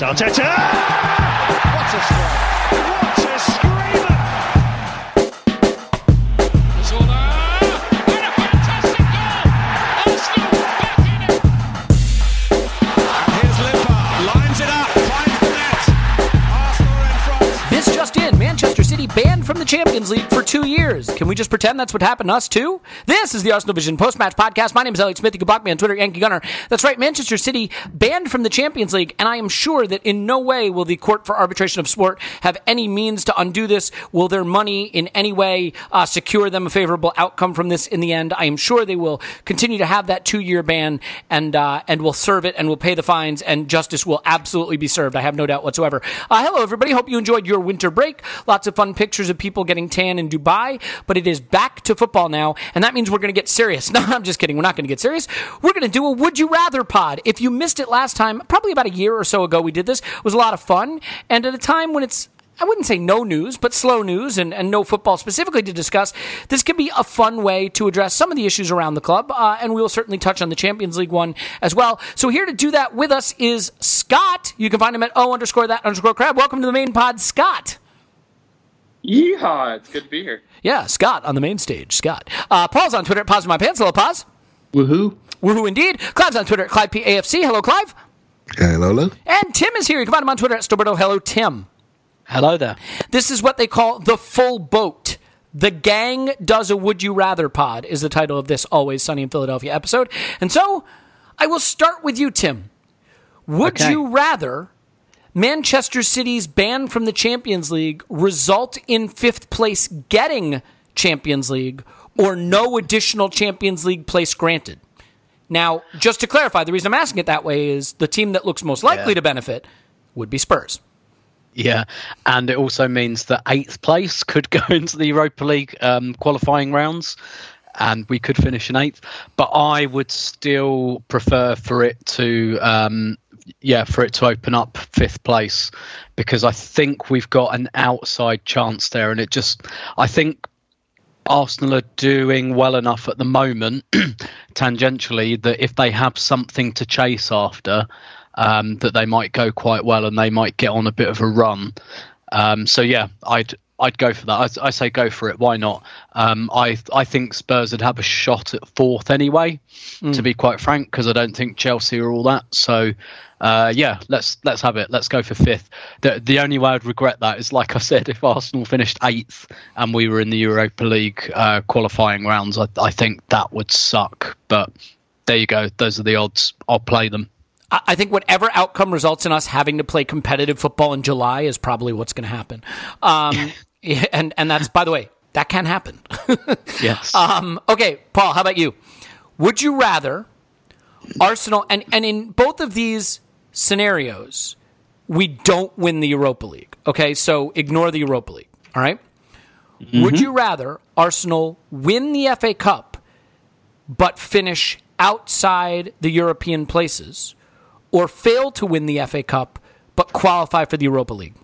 Arteta! What a strike! City banned from the Champions League for two years. Can we just pretend that's what happened to us too? This is the Arsenal Vision post match podcast. My name is Elliot Smith. You can block me on Twitter, Yankee Gunner. That's right, Manchester City banned from the Champions League, and I am sure that in no way will the Court for Arbitration of Sport have any means to undo this. Will their money in any way uh, secure them a favorable outcome from this in the end? I am sure they will continue to have that two year ban and uh, and will serve it and will pay the fines, and justice will absolutely be served. I have no doubt whatsoever. Uh, hello, everybody. Hope you enjoyed your winter break. Lots of fun pictures of people getting tan in Dubai, but it is back to football now, and that means we're going to get serious. No, I'm just kidding. We're not going to get serious. We're going to do a Would You Rather pod. If you missed it last time, probably about a year or so ago, we did this. It was a lot of fun, and at a time when it's I wouldn't say no news, but slow news and, and no football specifically to discuss. This could be a fun way to address some of the issues around the club, uh, and we will certainly touch on the Champions League one as well. So here to do that with us is Scott. You can find him at O underscore that underscore crab. Welcome to the main pod, Scott. Yeehaw! It's good to be here. Yeah, Scott on the main stage. Scott. Uh, Paul's on Twitter at Pause My Pants. Hello, Pause. Woohoo. Woohoo indeed. Clive's on Twitter at Clive PAFC. Hello, Clive. Hello, hello. And Tim is here. You can find him on Twitter at Stillberto. Hello, Tim. Hello there. This is what they call the full boat. The gang does a would you rather pod is the title of this Always Sunny in Philadelphia episode. And so I will start with you, Tim. Would Okay. you rather Manchester City's ban from the Champions League result in fifth place getting Champions League or no additional Champions League place granted? Now, just to clarify, the reason I'm asking it that way is the team that looks most likely Yeah. to benefit would be Spurs. Yeah, and it also means that eighth place could go into the Europa League um, qualifying rounds, and we could finish in eighth. But I would still prefer for it to, um, yeah, for it to open up fifth place because I think we've got an outside chance there, and it just, I think. Arsenal are doing well enough at the moment, tangentially, that if they have something to chase after, um, that they might go quite well and they might get on a bit of a run. Um, so yeah, I'd I'd go for that. I, I say go for it. Why not? Um, I I think Spurs would have a shot at fourth anyway. To be quite frank, because I don't think Chelsea are all that. So uh, yeah, let's let's have it. Let's go for fifth. The the only way I'd regret that is like I said, if Arsenal finished eighth and we were in the Europa League uh, qualifying rounds, I, I think that would suck. But there you go. Those are the odds. I'll play them. I I think whatever outcome results in us having to play competitive football in July is probably what's going to happen. Um, yeah, and and that's by the way, That can happen. Yes. Um, okay, Paul, how about you? Would you rather Arsenal and and in both of these scenarios, we don't win the Europa League. Okay, so ignore the Europa League. All right? Would you rather Arsenal win the FA Cup but finish outside the European places, or fail to win the FA Cup but qualify for the Europa League?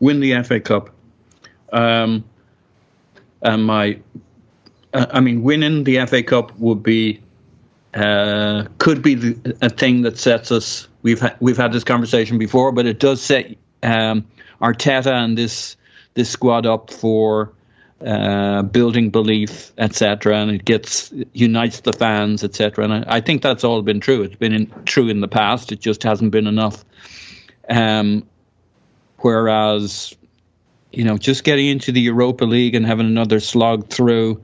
Win the FA Cup. Um, and my, uh, I mean, winning the FA Cup would be, uh, could be the, a thing that sets us. We've ha- we've had this conversation before, but it does set um, Arteta and this this squad up for uh, building belief, etc. And it gets unites the fans, etc. And I, I think that's all been true. It's been in, true in the past. It just hasn't been enough. Um, whereas you know just getting into the Europa League and having another slog through,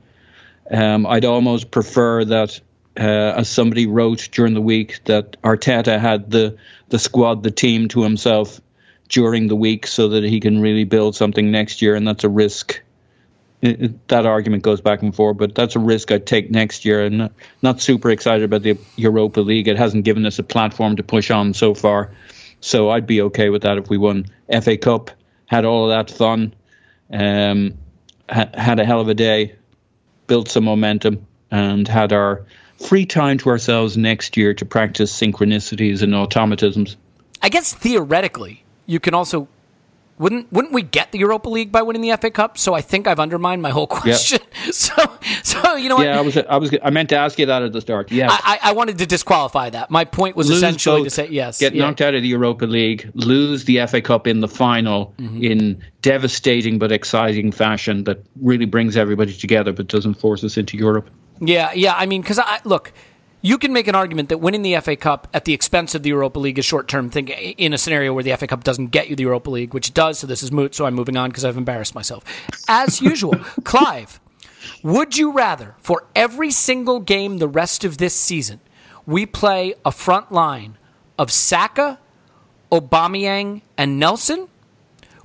um, I'd almost prefer that. Uh, as somebody wrote during the week, that Arteta had the the squad, the team to himself during the week, so that he can really build something next year, and that's a risk. That argument goes back and forth, but that's a risk I'd take next year. And not super excited about the Europa League. It hasn't given us a platform to push on so far. So I'd be okay with that if we won FA Cup, had all of that fun, um, ha- had a hell of a day, built some momentum, and had our free time to ourselves next year to practice synchronicities and automatisms. I guess theoretically, you can also wouldn't wouldn't we get the Europa League by winning the FA Cup? So I think I've undermined my whole question. So so you know what? Yeah, I was, I was, I meant to ask you that at the start. yeah I, I wanted to disqualify that. My point was Lose essentially to say yes. Get yeah. knocked out of the Europa League, lose the FA Cup in the final Mm-hmm. in devastating but exciting fashion that really brings everybody together but doesn't force us into Europe. Yeah, yeah. I mean, because I look, you can make an argument that winning the FA Cup at the expense of the Europa League is short term thing in a scenario where the FA Cup doesn't get you the Europa League, which it does. So this is moot. So I'm moving on because I've embarrassed myself. As usual, Clive, would you rather for every single game the rest of this season we play a front line of Saka, Aubameyang, and Nelson,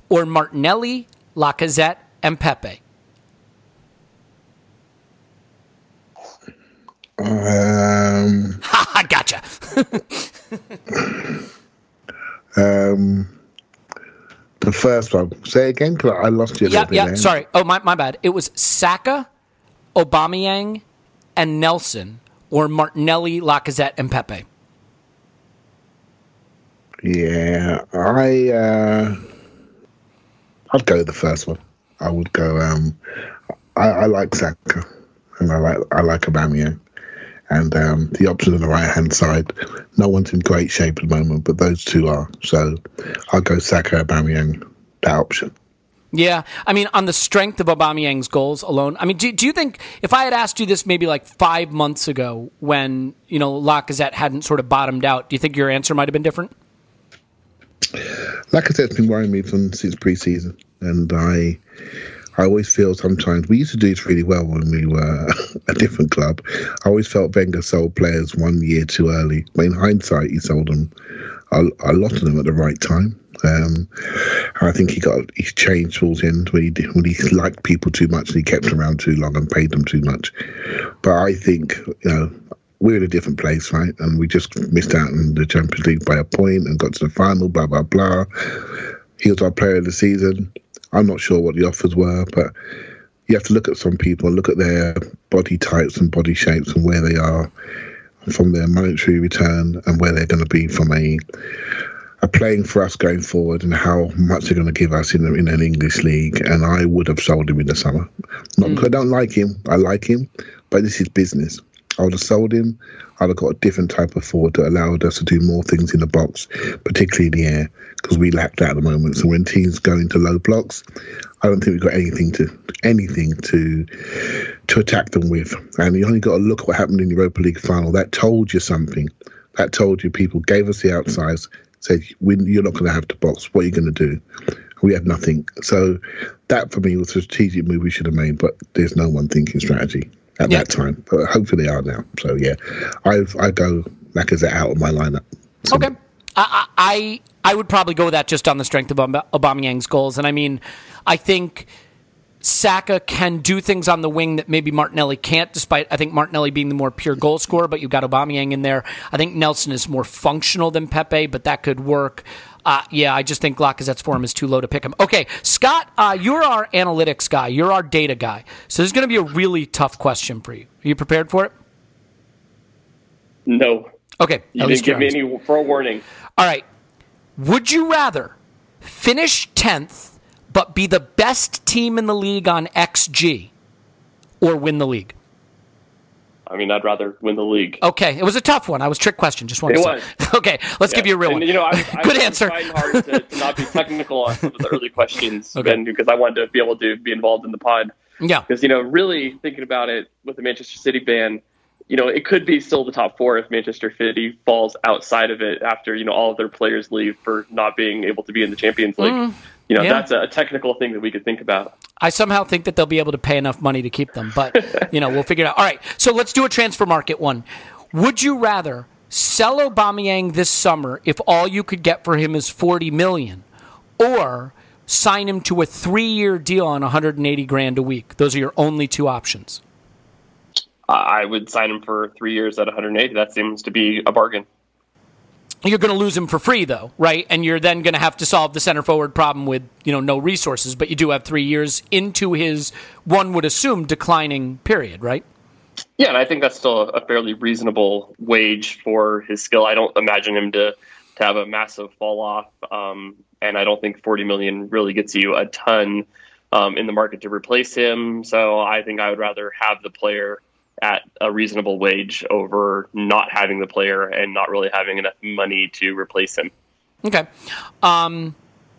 or Martinelli, Lacazette, and Pepe? Um, Ha! Gotcha. um, the first one. Say it again, 'cause I lost you Yeah, yeah. there. Sorry. Oh, my, my bad. It was Saka, Aubameyang, and Nelson, or Martinelli, Lacazette, and Pepe. Yeah, I. Uh, I'd go the first one. I would go. Um, I, I like Saka, and I like I like Aubameyang, and um, the option on the right hand side. No one's in great shape at the moment, but those two are. So I'll go Saka, Aubameyang, that option. Yeah, I mean, on the strength of Aubameyang's goals alone. I mean, do, do you think if I had asked you this maybe like five months ago, when you know Lacazette hadn't sort of bottomed out, do you think your answer might have been different? like I said, it's been worrying me from since pre-season, and I, I always feel sometimes we used to do this really well when we were a different club. I always felt Wenger sold players one year too early. But in hindsight, he sold them a, a lot of them at the right time. Um, I think he got he changed towards the end when he when he liked people too much and he kept them around too long and paid them too much. But I think you know we're in a different place, right? And we just missed out in the Champions League by a point and got to the final, blah, blah, blah. He was our player of the season. I'm not sure what the offers were, but you have to look at some people and look at their body types and body shapes and where they are from their monetary return and where they're going to be from a are playing for us going forward and how much they're going to give us in, in an English league. And I would have sold him in the summer. Not hmm. because I don't like him, I like him, but this is business. I would have sold him. I'd have got a different type of forward that allowed us to do more things in the box, particularly in the air, because we lack that at the moment. So when teams go into low blocks, I don't think we've got anything to anything to to attack them with. And you only got to look at what happened in the Europa League final. That told you something. That told you people gave us the outsides, said you're not going to have to box. What are you going to do? We had nothing. So that for me was a strategic move we should have made. But there's no one thinking strategy at Yeah. that time. But hopefully they are now. So yeah, I I go Lacazette out of my lineup. Okay. I, I I would probably go with that just on the strength of Aub- Aubameyang's goals, and I mean, I think Saka can do things on the wing that maybe Martinelli can't, despite I think Martinelli being the more pure goal scorer, but you've got Aubameyang in there. I think Nelson is more functional than Pepe, but that could work. Uh, yeah, I just think Lacazette's form is too low to pick him. Okay, Scott, uh, you're our analytics guy. You're our data guy. So this is going to be a really tough question for you. Are you prepared for it? No. Okay. You didn't give me any forewarning. All right. Would you rather finish 10th but be the best team in the league on XG or win the league? I mean, I'd rather win the league. Okay, it was a tough one. I was trick question. Just wanted It to was. Okay, let's Yeah. give you a real and, one. You know, I, I Good answer. trying hard to, to not be technical on some of the early questions, Okay. and because I wanted to be able to be involved in the pod. Yeah. Because you know, really thinking about it with the Manchester City ban, you know, it could be still the top four if Manchester City falls outside of it after you know all of their players leave for not being able to be in the Champions League. Mm, you know, yeah. that's a technical thing that we could think about. I somehow think that they'll be able to pay enough money to keep them, but you know we'll figure it out. All right, so let's do a transfer market one. Would you rather sell Aubameyang this summer if all you could get for him is forty million, or sign him to a three-year deal on one hundred and eighty grand a week? Those are your only two options. I I would sign him for three years at 180. That seems to be a bargain. You're going to lose him for free, though, right? And you're then going to have to solve the center forward problem with you know no resources, but you do have three years into his one would assume declining period, right? Yeah, and I think that's still a fairly reasonable wage for his skill. I don't imagine him to to have a massive fall off, um, and I don't think 40 million really gets you a ton um, in the market to replace him. So I think I would rather have the player at a reasonable wage over not having the player and not really having enough money to replace him. Okay. Um,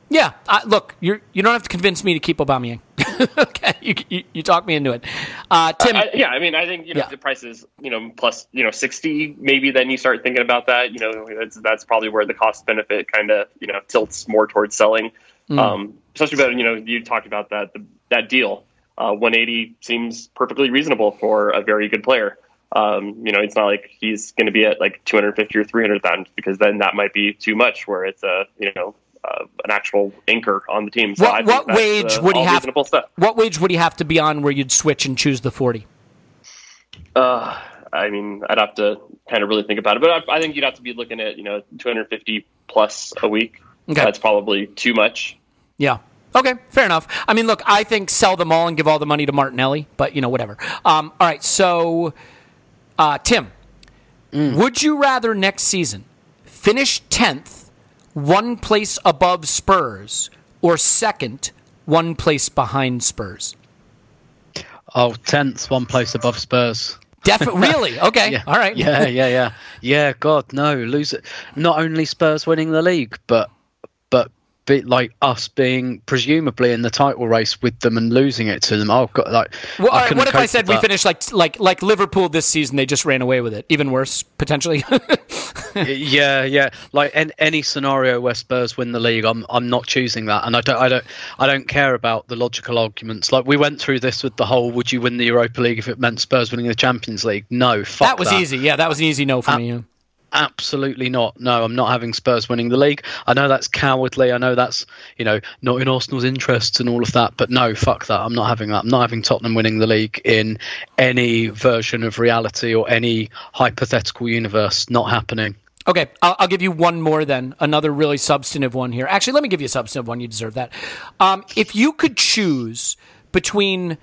yeah. Uh, look, you're you don't have to convince me to keep Aubameyang. okay, you, you you talk me into it. Uh, Tim, I, yeah, I mean, I think you know Yeah. the price is you know plus you know sixty, maybe then you start thinking about that. You know, that's that's probably where the cost benefit kind of you know tilts more towards selling. Mm. Um, especially about you know you talked about that the, that deal. Uh, 180 seems perfectly reasonable for a very good player. Um, you know, it's not like he's going to be at like 250 or 300,000 because then that might be too much. Where it's a you know uh, an actual anchor on the team. So what what wage uh, would he have? Reasonable stuff. What wage would he have to be on where you'd switch and choose the forty? Uh, I mean, I'd have to kind of really think about it, but I, I think you'd have to be looking at you know 250 plus a week. Okay. That's probably too much. Yeah. Okay, fair enough. I mean, look, I think sell them all and give all the money to Martinelli, but you know, whatever. Um, all right, so uh, Tim, would you rather next season finish tenth, one place above Spurs, or second, one place behind Spurs? Oh, tenth, one place above Spurs. Definitely, really? Okay, Yeah. all right. Yeah, yeah, yeah, yeah. God, no, lose it. Not only Spurs winning the league, but but be, like us being presumably in the title race with them and losing it to them. Oh God, like Well, all I right, couldn't what if I said we finished like like like Liverpool this season? They just ran away with it. Even worse, potentially. yeah, yeah. Like in any scenario where Spurs win the league, I'm I'm not choosing that, and I don't I don't I don't care about the logical arguments. Like we went through this with the whole: Would you win the Europa League if it meant Spurs winning the Champions League? No, fuck that was easy. Yeah, that was an easy no for Uh, me. yeah. Absolutely not. No, I'm not having Spurs winning the league. I know that's cowardly. I know that's you know not in Arsenal's interests and all of that. But no, fuck that. I'm not having that. I'm not having Tottenham winning the league in any version of reality or any hypothetical universe. Not happening. Okay, I'll, I'll give you one more then. Another really substantive one here. Actually, let me give you a substantive one. You deserve that. Um, if you could choose between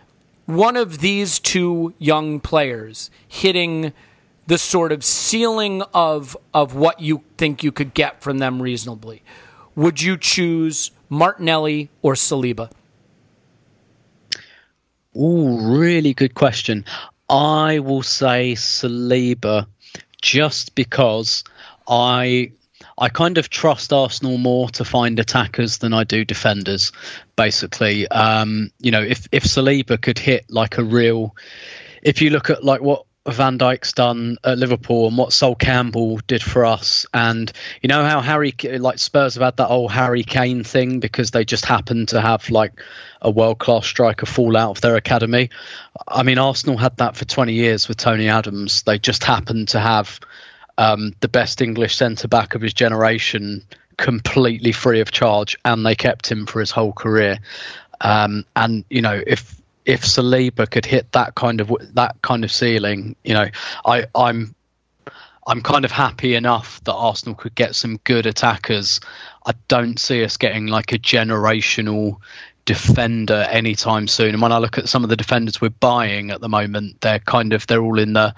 one of these two young players hitting the sort of ceiling of of what you think you could get from them reasonably, would you choose Martinelli or Saliba? Ooh, really good question. I will say Saliba just because I I kind of trust Arsenal more to find attackers than I do defenders. Basically, um, you know, if if Saliba could hit like a real, if you look at like what Van Dijk's done at Liverpool and what Sol Campbell did for us, and you know how Harry like Spurs have had that old Harry Kane thing because they just happened to have like a world class striker fall out of their academy. I mean, Arsenal had that for 20 years with Tony Adams. They just happened to have um, the best English centre back of his generation completely free of charge, and they kept him for his whole career. Um, and you know, if if Saliba could hit that kind of that kind of ceiling, you know, I I'm I'm kind of happy enough that Arsenal could get some good attackers. I don't see us getting like a generational defender anytime soon. And when I look at some of the defenders we're buying at the moment, they're kind of they're all in the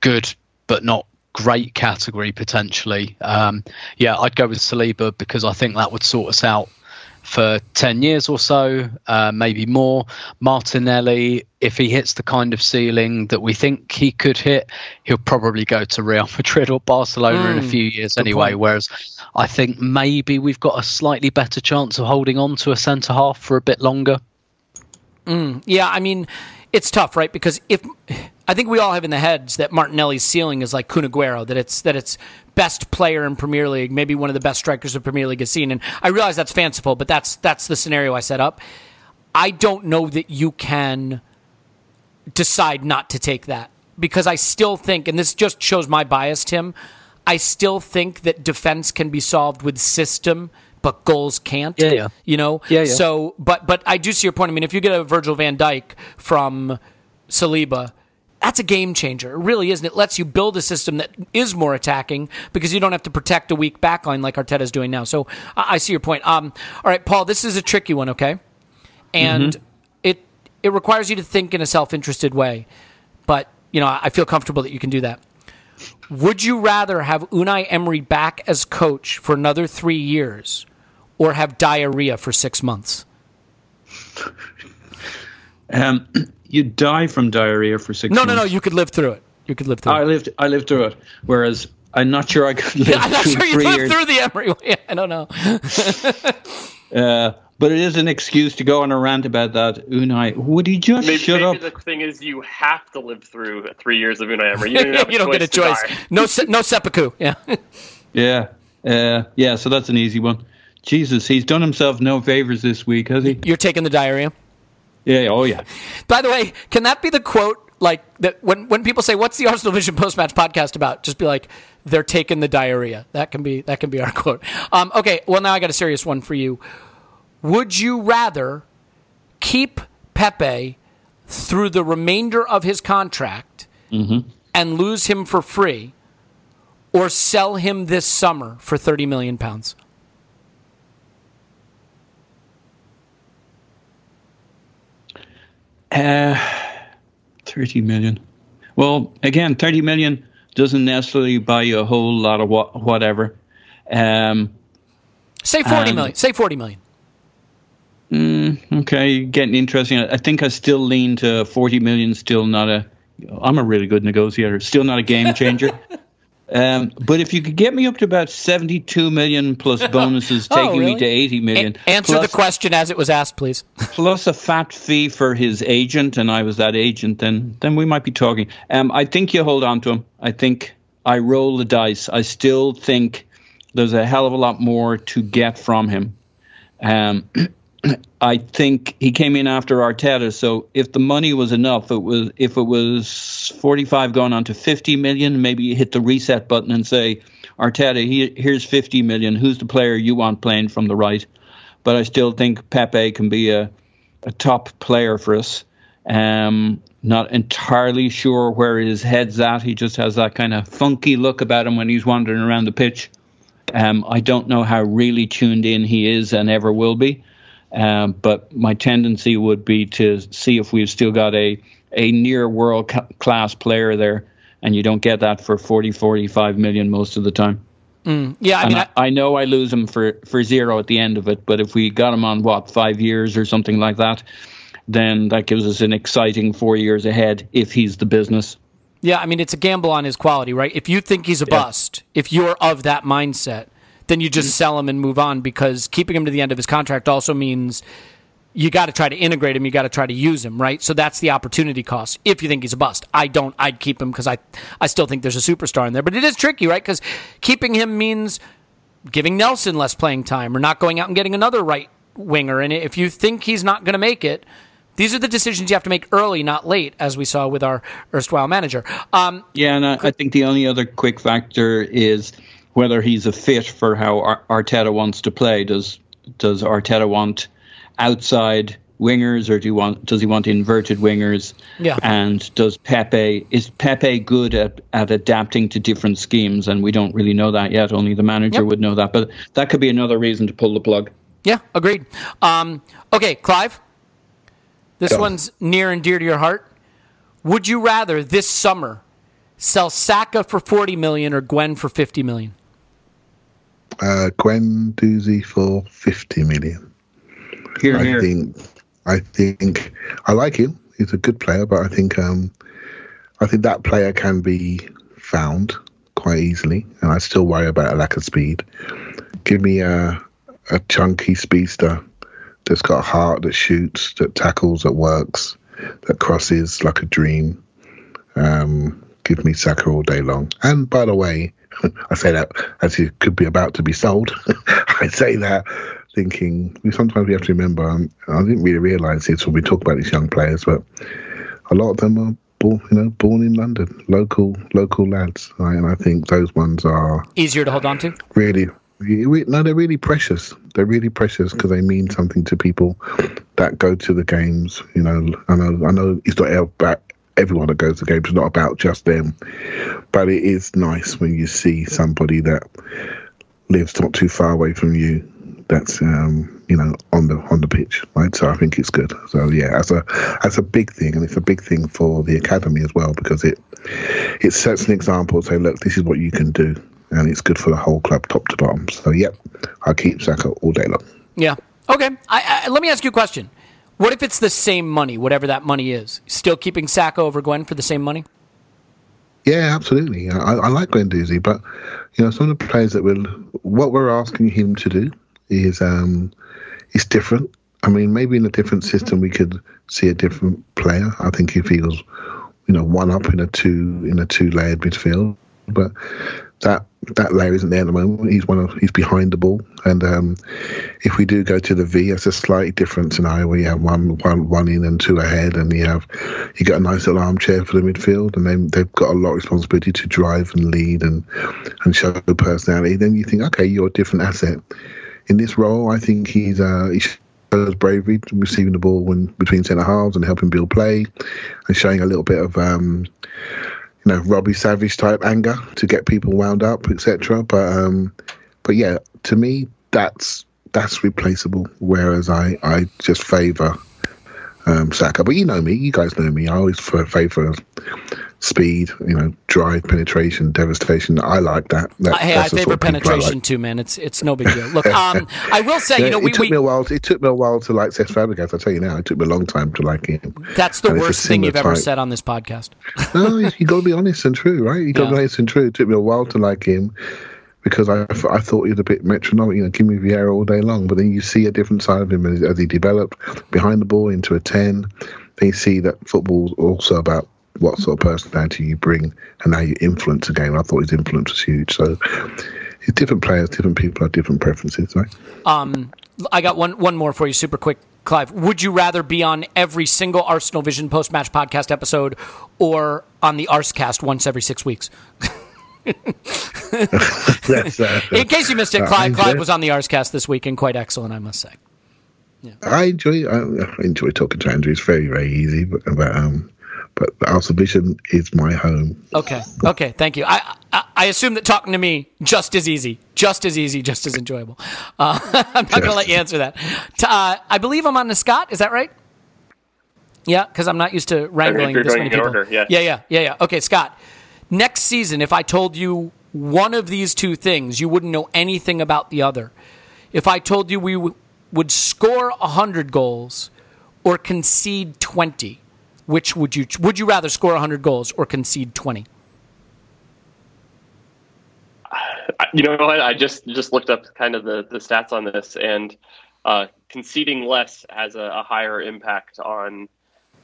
good but not great category potentially. Um, yeah, I'd go with Saliba because I think that would sort us out for 10 years or so, uh, maybe more. Martinelli, if he hits the kind of ceiling that we think he could hit, he'll probably go to Real Madrid or Barcelona mm, in a hmm. few years anyway. Point. Whereas I think maybe we've got a slightly better chance of holding on to a centre half for a bit longer. Mm, yeah, I mean, it's tough, right? Because if I think we all have in the heads that Martinelli's ceiling is like Kun Aguero, that it's that it's best player in Premier League, maybe one of the best strikers of Premier League has seen. And I realize that's fanciful, but that's that's the scenario I set up. I don't know that you can decide not to take that because I still think, and this just shows my bias, Tim. I still think that defense can be solved with system, but goals can't. Yeah, yeah. You know. Yeah, yeah. So, but but I do see your point. I mean, if you get a Virgil Van Dijk from Saliba that's a game changer. It really is. And it lets you build a system that is more attacking because you don't have to protect a weak backline like Arteta's doing now. So I, I see your point. Um, all right, Paul, this is a tricky one, okay? And mm-hmm. it it requires you to think in a self interested way. But, you know, I feel comfortable that you can do that. Would you rather have Unai Emery back as coach for another three years or have diarrhea for six months? Um, you die from diarrhea for six. No, months. no, no. You could live through it. You could live through. I it. lived. I lived through it. Whereas I'm not sure I could live. Yeah, I'm not sure you lived through the Emery. Yeah, I don't know. uh, but it is an excuse to go on a rant about that. Unai, would he just maybe, shut maybe up? The thing is, you have to live through three years of Unai Emery. You don't, you don't get a choice. No, se- no seppuku. Yeah. yeah. Uh, yeah. So that's an easy one. Jesus, he's done himself no favors this week, has he? You're taking the diarrhea. Yeah. Oh, yeah. By the way, can that be the quote? Like that when when people say, "What's the Arsenal Vision post match podcast about?" Just be like, "They're taking the diarrhea." That can be that can be our quote. Um, okay. Well, now I got a serious one for you. Would you rather keep Pepe through the remainder of his contract mm-hmm. and lose him for free, or sell him this summer for thirty million pounds? Uh, 30 million. Well, again, 30 million doesn't necessarily buy you a whole lot of what, whatever. Um, Say forty million. Say 40 million. Mm, okay, getting interesting. I think I still lean to 40 million, still not a. I'm a really good negotiator. Still not a game changer. Um, but if you could get me up to about 72 million plus bonuses, oh, taking really? me to 80 million. A- answer plus, the question as it was asked, please. plus a fat fee for his agent, and I was that agent, then then we might be talking. Um, I think you hold on to him. I think I roll the dice. I still think there's a hell of a lot more to get from him. Um, I think he came in after Arteta. So if the money was enough, it was if it was 45 going on to 50 million, maybe you hit the reset button and say, Arteta, he, here's 50 million. Who's the player you want playing from the right? But I still think Pepe can be a, a top player for us. Um, not entirely sure where his head's at. He just has that kind of funky look about him when he's wandering around the pitch. Um, I don't know how really tuned in he is and ever will be. Um, but my tendency would be to see if we've still got a, a near world class player there, and you don't get that for 40, 45 million most of the time. Mm, yeah, I mean, I, I, know I lose him for, for zero at the end of it, but if we got him on what five years or something like that, then that gives us an exciting four years ahead if he's the business. Yeah, I mean, it's a gamble on his quality, right? If you think he's a yeah. bust, if you're of that mindset, then you just mm-hmm. sell him and move on because keeping him to the end of his contract also means you got to try to integrate him. You got to try to use him, right? So that's the opportunity cost. If you think he's a bust, I don't. I'd keep him because I, I still think there's a superstar in there. But it is tricky, right? Because keeping him means giving Nelson less playing time or not going out and getting another right winger. And if you think he's not going to make it, these are the decisions you have to make early, not late, as we saw with our erstwhile manager. Um, yeah, and I, I think the only other quick factor is whether he's a fit for how Arteta wants to play. Does does Arteta want outside wingers or do you want does he want inverted wingers? Yeah. And does Pepe is Pepe good at, at adapting to different schemes? And we don't really know that yet. Only the manager Yep. would know that. But that could be another reason to pull the plug. Yeah, agreed. Um, okay, Clive. This Go. one's near and dear to your heart. Would you rather this summer sell Saka for forty million or Gwen for fifty million? Uh, Guendouzi for fifty million. Here, I here. think I think I like him. He's a good player, but I think um, I think that player can be found quite easily, and I still worry about a lack of speed. Give me a a chunky speedster that's got a heart that shoots, that tackles, that works, that crosses like a dream. Um, give me Saka all day long. And by the way, I say that as he could be about to be sold. I say that thinking we sometimes we have to remember. Um, I didn't really realise this when we talk about these young players, but a lot of them are born, you know, born in London, local local lads, right? and I think those ones are Easier to hold on to. really, really no, they're really precious. They're really precious because they mean something to people that go to the games. You know, I know, I know it's not about everyone that goes to games. Not about just them, but it is nice when you see somebody that lives not too far away from you. That's um, you know on the on the pitch, right? So I think it's good. So yeah, that's a that's a big thing, and it's a big thing for the academy as well because it it sets an example. Say, look, this is what you can do, and it's good for the whole club, top to bottom. So yep, I'll keep Saka all day long. Yeah. Okay. I, I, let me ask you a question. What if it's the same money, whatever that money is? Still keeping Saka over Gwen for the same money? Yeah, absolutely. I, I like Guendouzi, but you know, some of the players that will what we're asking him to do is um is different. I mean, maybe in a different system we could see a different player. I think if he was, you know, one up in a two in a two layered midfield, but that that layer isn't there at the moment. He's one of he's behind the ball, and um, if we do go to the V, it's a slightly different scenario where you have one one one in and two ahead, and you have you got a nice little armchair for the midfield, and then they've got a lot of responsibility to drive and lead and and show personality. Then you think, okay, you're a different asset in this role. I think he's uh, he shows bravery receiving the ball when between centre halves and helping build play, and showing a little bit of. Um, you know, Robbie Savage type anger to get people wound up, etc. But um, but yeah, to me, that's that's replaceable. Whereas I I just favour um, Saka. But you know me, you guys know me. I always favour speed, you know, drive, penetration, devastation. I like that. that hey, I that's the favor sort I penetration like. too, man. It's it's no big deal. Look, um, I will say, Yeah, you know, it we, took we me a while. It took me a while to like Cesc Fabregas. I tell you now, it took me a long time to like him. that's the And worst thing you've ever said on this podcast. no, you, you got to be honest and true, right? You got to Yeah. be honest and true. It took me a while to like him because I, I thought he was a bit metronomic, you know, give me Vieira all day long. But then you see a different side of him as, as he developed behind the ball into a 10. Then you see that football's also about what sort of personality you bring and how you influence a game. I thought his influence was huge. So different players, different people have different preferences, right? Um, I got one one more for you, super quick, Clive. Would you rather be on every single Arsenal Vision post match podcast episode, or on the Arscast once every six weeks? That's, uh, In case you missed it, uh, Clive, Clive was on the Arscast this week and quite excellent, I must say. I enjoy I, I enjoy talking to Andrew. It's very very easy, but, but um, but the Arsenal Vision is my home. Okay, okay, thank you. I, I I assume that talking to me just as easy, just as easy, just as enjoyable. Uh, I'm not going to let you answer that. Uh, I believe I'm on the Scott. Is that right? Yeah, because I'm not used to wrangling this going many people. order, yes. Yeah, yeah, yeah, yeah. Okay, Scott. Next season, if I told you one of these two things, you wouldn't know anything about the other. If I told you we w- would score 100 goals or concede 20, which would you would you rather score 100 goals or concede 20? You know what? I just just looked up kind of the, the stats on this, and uh, conceding less has a, a higher impact on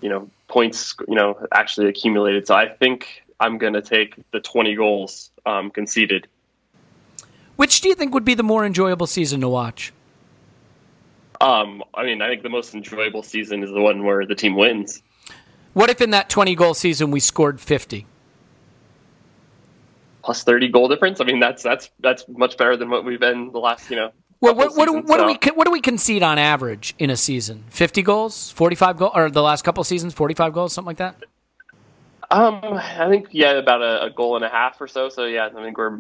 you know points you know actually accumulated. So I think I'm going to take the 20 goals um, conceded. Which do you think would be the more enjoyable season to watch? Um, I mean, I think the most enjoyable season is the one where the team wins. What if in that 20 goal season we scored 50? Plus 30 goal difference. I mean, that's that's that's much better than what we've been the last you know Well, what, what, seasons, what do we what do we concede on average in a season? Fifty goals, forty five goals, or the last couple seasons, forty five goals, something like that. Um, I think yeah, about a, a goal and a half or so. So yeah, I think we're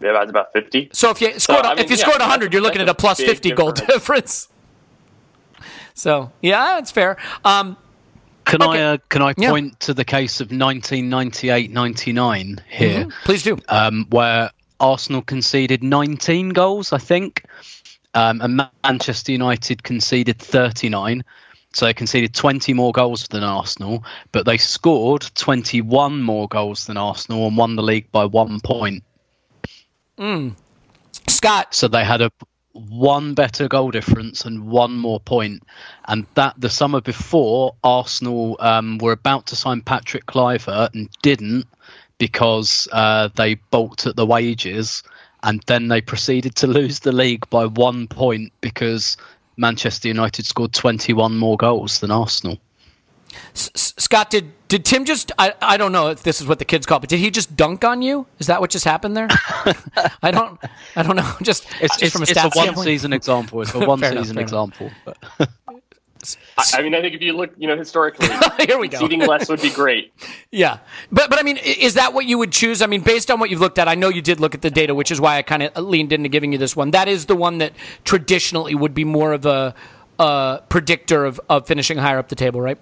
yeah, about about fifty. So if you scored, I mean, if you yeah, scored that's- hundred, you're looking at a plus big fifty goal difference. difference. So yeah, it's fair. Um, Can Okay. I uh, can I Yeah. point to the case of 1998-99 here, please do. um, where Arsenal conceded 19 goals, I think, um, and Manchester United conceded 39. So they conceded 20 more goals than Arsenal, but they scored 21 more goals than Arsenal and won the league by one point. Scott, So they had a one better goal difference and one more point. point, and that the summer before Arsenal um, were about to sign Patrick Kluivert and didn't because uh, they balked at the wages, and then they proceeded to lose the league by one point because Manchester United scored 21 more goals than Arsenal. S- Scott, did did Tim just? I, I don't know if this is what the kids call, it, but did he just dunk on you? Is that what just happened there? I don't I don't know. Just It's, just it's, from a it's a one season example. It's a one season enough. example. I, I mean, I think if you look, you know, historically, Here we go. conceding less would be great. Yeah, but but I mean, is that what you would choose? I mean, based on what you've looked at, I know you did look at the data, which is why I kind of leaned into giving you this one. That is the one that traditionally would be more of a uh, predictor of, of finishing higher up the table, right?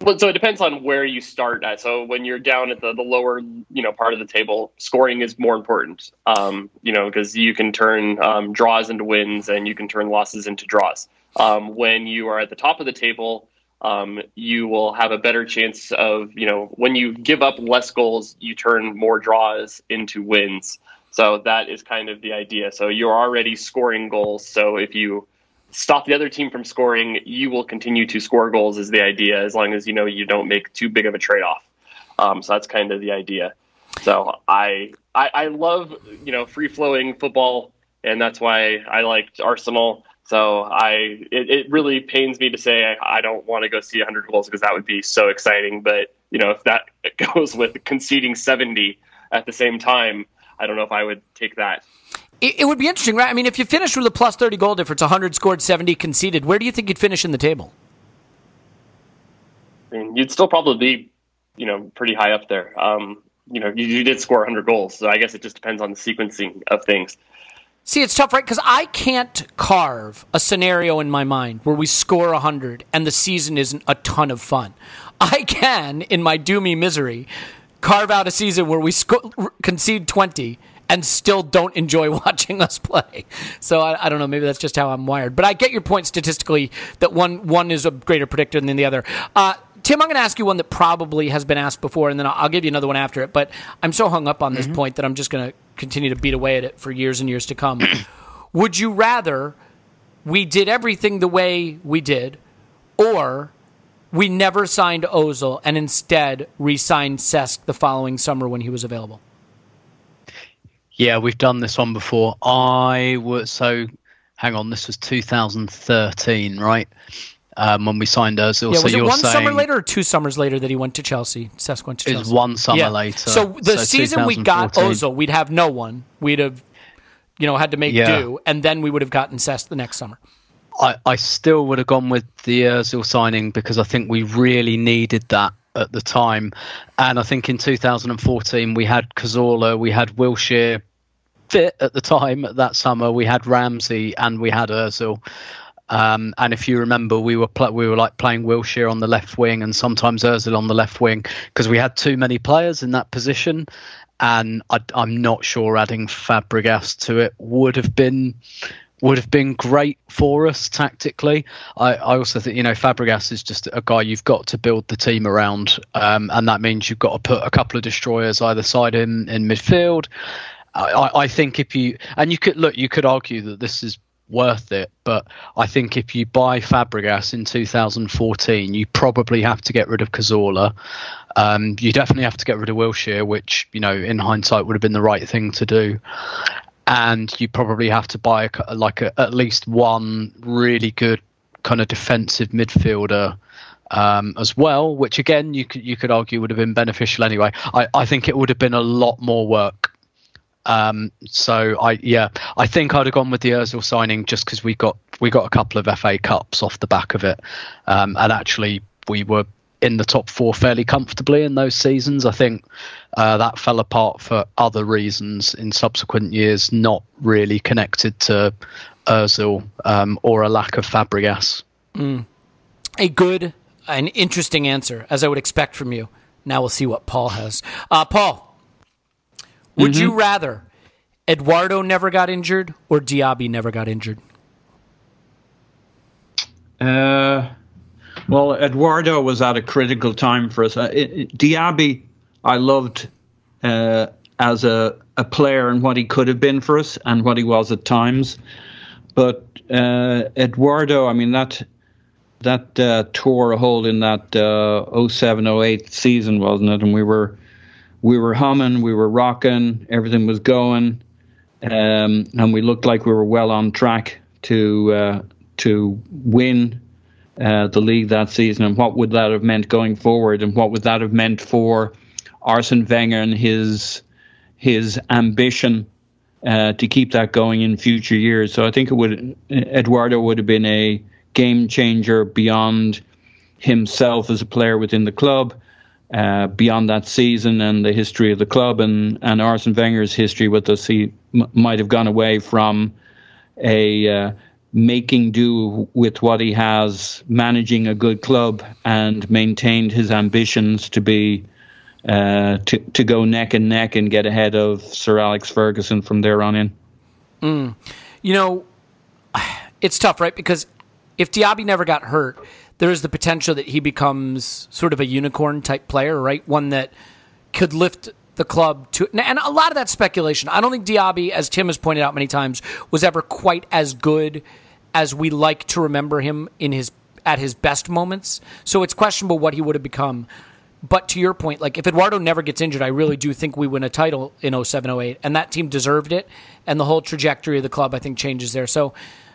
Well, so it depends on where you start at. So when you're down at the, the lower, you know, part of the table, scoring is more important. Um, you know, because you can turn um, draws into wins and you can turn losses into draws. Um, when you are at the top of the table, um, you will have a better chance of, you know, when you give up less goals, you turn more draws into wins. So that is kind of the idea. So you're already scoring goals. So if you stop the other team from scoring, you will continue to score goals is the idea, as long as you know you don't make too big of a trade off. Um, so that's kind of the idea. So I, I I love you know free flowing football, and that's why I liked Arsenal. So I it, it really pains me to say I, I don't want to go see 100 goals because that would be so exciting. But you know if that goes with conceding 70 at the same time, I don't know if I would take that. It, it would be interesting, right? I mean, if you finish with a plus 30 goal difference, 100 scored, 70 conceded, where do you think you'd finish in the table? I mean, you'd still probably be, you know, pretty high up there. Um, you know, you, you did score 100 goals, so I guess it just depends on the sequencing of things. See, it's tough, right? Because I can't carve a scenario in my mind where we score 100 and the season isn't a ton of fun. I can, in my doomy misery, carve out a season where we sco- concede 20 and still don't enjoy watching us play. So I, I don't know. Maybe that's just how I'm wired. But I get your point statistically that one one is a greater predictor than the other. Uh, Tim, I'm going to ask you one that probably has been asked before, and then I'll, I'll give you another one after it. But I'm so hung up on this point that I'm just going to continue to beat away at it for years and years to come. Would you rather we did everything the way we did, or we never signed Ozil and instead re-signed Cesc the following summer when he was available? Yeah, we've done this one before. I was so. Hang on, this was 2013, right? Um, when we signed Ozil. Yeah, so was it one summer later or two summers later that he went to Chelsea? Cesc went to It Chelsea. was one summer Yeah. later. So the So season we got Ozil, we'd have no one. We'd have, you know, had to make Yeah. do, and then we would have gotten Cesc the next summer. I, I still would have gone with the Ozil signing because I think we really needed that at the time. And I think in 2014 we had Cazorla, we had Wilshere fit at the time that summer. We had Ramsey and we had Ozil. Um, and if you remember, we were pl- we were like playing Wilshere on the left wing and sometimes Ozil on the left wing because we had too many players in that position. And I, I'm not sure adding Fabregas to it would have been would have been great for us tactically. I, I also think you know Fabregas is just a guy you've got to build the team around, um, and that means you've got to put a couple of destroyers either side in in midfield. I- I think if you and you could look, you could argue that this is worth it, but I think if you buy Fabregas in 2014, you probably have to get rid of Cazorla. Um, you definitely have to get rid of Wilshere, which you know in hindsight would have been the right thing to do and you probably have to buy a, like a, at least one really good kind of defensive midfielder um, as well, which again you could you could argue would have been beneficial anyway. I, I think it would have been a lot more work Um, so I yeah, I think I'd have gone with the Özil signing just because we got we got a couple of FA Cups off the back of it, um, and actually we were in the top four fairly comfortably in those seasons. I think uh, that fell apart for other reasons in subsequent years, not really connected to Özil um, or a lack of Fabregas. a good, an interesting answer, as I would expect from you. Now we'll see what Paul has. Uh, Paul, would you rather Eduardo never got injured or Diaby never got injured? Uh, well, Eduardo was at a critical time for us. Uh, it, it- Diaby, I loved uh, as a, a player and what he could have been for us and what he was at times. But uh, Eduardo, I mean, that that uh, tore a hole in that uh, 07 08 season, wasn't it? And we were we were humming, we were rocking, everything was going, um, and we looked like we were well on track to uh, to win uh, the league that season. And what would that have meant going forward? And what would that have meant for Arsene Wenger and his his ambition uh, to keep that going in future years? So I think it would Eduardo would have been a game changer beyond himself as a player within the club. Uh, beyond that season and the history of the club and, and Arsene Wenger's history with us, he m- might have gone away from a uh, making do with what he has, managing a good club, and maintained his ambitions to be uh, to to go neck and neck and get ahead of Sir Alex Ferguson from there on in. You know, it's tough, right? Because if Diaby never got hurt, there is the potential that he becomes sort of a unicorn type player, right? One that could lift the club to, and a lot of that speculation. I don't think Diaby, as Tim has pointed out many times, was ever quite as good as we like to remember him in his at his best moments. So it's questionable what he would have become. But to your point, like if Eduardo never gets injured, I really do think we win a title in 07 08, and that team deserved it. And the whole trajectory of the club, I think, changes there. So,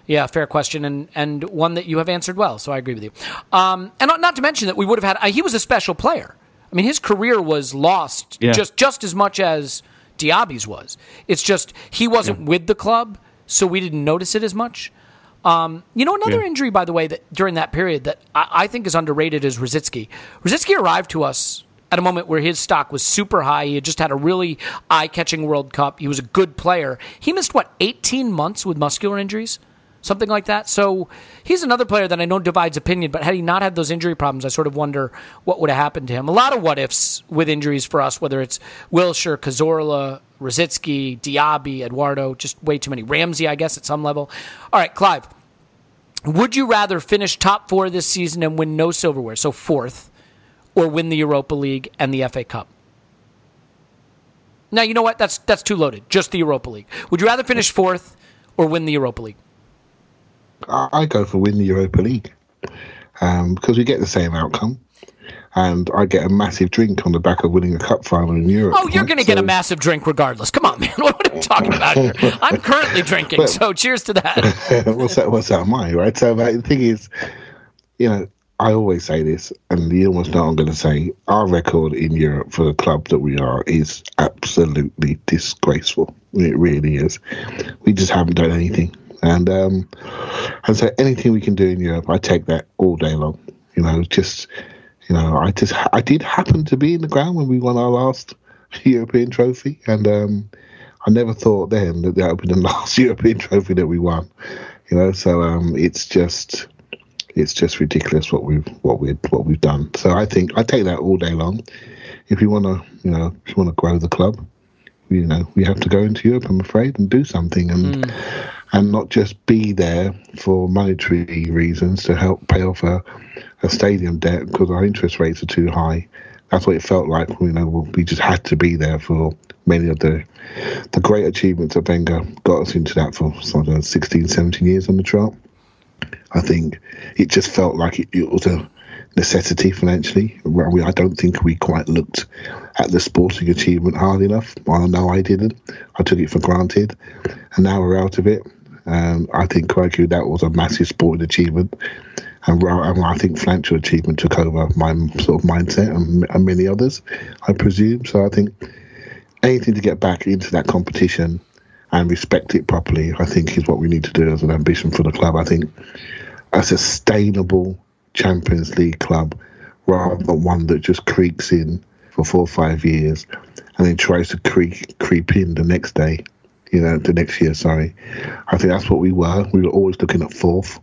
yeah, fair question, and and one that you have answered well. So I agree with you. Um, and not, not to mention that we would have had. Uh, he was a special player. I mean, his career was lost Yeah. just just as much as Diaby's was. It's just he wasn't with the club, so we didn't notice it as much. Um, you know, another Yeah. injury, by the way, that during that period that I, I think is underrated is Rosicky. Rosicky arrived to us at a moment where his stock was super high. He had just had a really eye-catching World Cup. He was a good player. He missed what 18 months with muscular injuries, something like that. So he's another player that I know divides opinion. But had he not had those injury problems, I sort of wonder what would have happened to him. A lot of what ifs with injuries for us, whether it's Wilshere, Cazorla, Rosicky, Diaby, Eduardo, just way too many. Ramsey, I guess, at some level. All right, Clive. Would you rather finish top four this season and win no silverware, so fourth, or win the Europa League and the FA Cup? Now you know what? That's that's too loaded. Just the Europa League. Would you rather finish fourth or win the Europa League? I, go for win the Europa League um, because we get the same outcome, and I get a massive drink on the back of winning a cup final in Europe. Oh, you're right? going to get a massive drink regardless. Come on, man. What are we talking about here? I'm currently drinking, so cheers to that. what's that? What's that? Mine, right? So like, the thing is, you know, I always say this, and you almost know I'm going to say. Our record in Europe for the club that we are is absolutely disgraceful. It really is. We just haven't done anything, and um, and so anything we can do in Europe, I take that all day long. You know, just you know, I just I did happen to be in the ground when we won our last European trophy, and um, I never thought then that that would be the last European trophy that we won. You know, so um, it's just it's just ridiculous what we've what we what we've done. So I think I take that all day long. If you want to, you know, if you want to grow the club, you know, we have to go into Europe. I'm afraid and do something and and not just be there for monetary reasons to help pay off a, a stadium debt because our interest rates are too high. That's what it felt like. You know, we just had to be there for many of the the great achievements that Wenger got us into that for of 16, 17 years on the trot. I think it just felt like it, it was a necessity financially. We, I don't think we quite looked at the sporting achievement hard enough. I know I didn't. I took it for granted, and now we're out of it. Um, I think quite that was a massive sporting achievement, and, and I think financial achievement took over my sort of mindset and, and many others, I presume. So I think anything to get back into that competition and respect it properly, I think is what we need to do as an ambition for the club. I think a sustainable Champions League club rather than one that just creaks in for four or five years and then tries to creep creep in the next day, you know, the next year, sorry. I think that's what we were. We were always looking at fourth.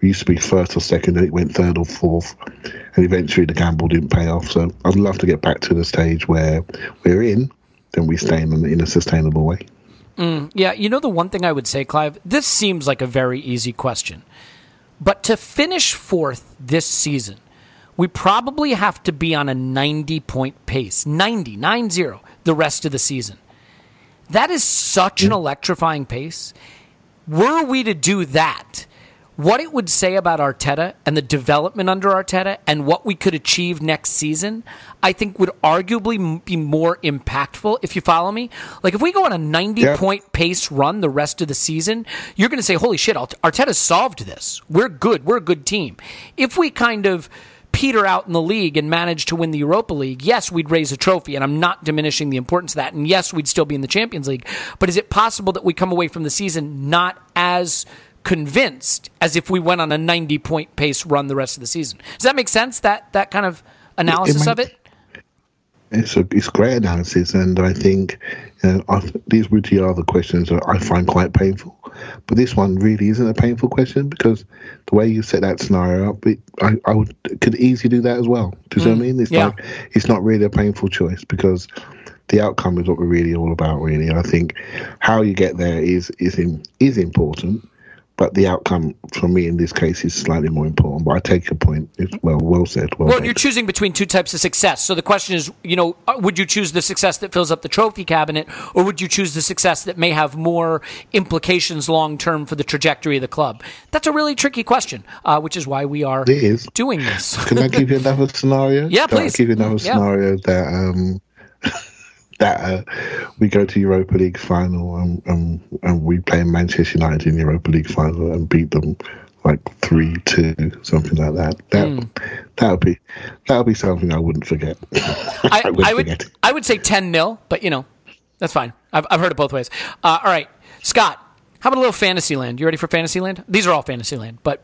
We used to be first or second, and it went third or fourth, and eventually the gamble didn't pay off. So I'd love to get back to the stage where we're in, then we stay in in a sustainable way. Mm, yeah, you know the one thing I would say, Clive. This seems like a very easy question, but to finish fourth this season, we probably have to be on a 90 point pace 90 90 the rest of the season that is such an electrifying pace were we to do that what it would say about Arteta and the development under Arteta and what we could achieve next season, I think would arguably be more impactful if you follow me. Like if we go on a 90 Yeah. point pace run the rest of the season, you're going to say, holy shit, Art- Arteta solved this. We're good. We're a good team. If we kind of peter out in the league and manage to win the Europa League, yes, we'd raise a trophy, and I'm not diminishing the importance of that. And yes, we'd still be in the Champions League. But is it possible that we come away from the season not as convinced as if we went on a 90 point pace run the rest of the season? Does that make sense? That that kind of analysis of might- it? It's a it's great analysis, and I think know, I, these really are the questions that I find quite painful. But this one really isn't a painful question because the way you set that scenario up, it, I, I would could easily do that as well. Do you see what I mm, mean? It's yeah. like it's not really a painful choice because the outcome is what we're really all about. Really, And I think how you get there is is in, is important. But the outcome for me in this case is slightly more important. But I take your point. It's well, well said. Well, Well, made. you're choosing between two types of success. So the question is, you know, uh, would you choose the success that fills up the trophy cabinet, or would you choose the success that may have more implications long term for the trajectory of the club? That's a really tricky question, uh, which is why we are doing this. Can I give you another scenario? Yeah, Can please. I give you another Yeah. scenario that um that uh, we go to Europa League final and, and and we play Manchester United in Europa League final and beat them like three two something like that. That Hmm. that would be that would be something I wouldn't forget. I, wouldn't I would forget. I would say 10 nil, but you know, that's fine. I've, I've heard it both ways. Uh, all right, Scott, how about a little Fantasyland? You ready for Fantasyland? These are all Fantasyland, but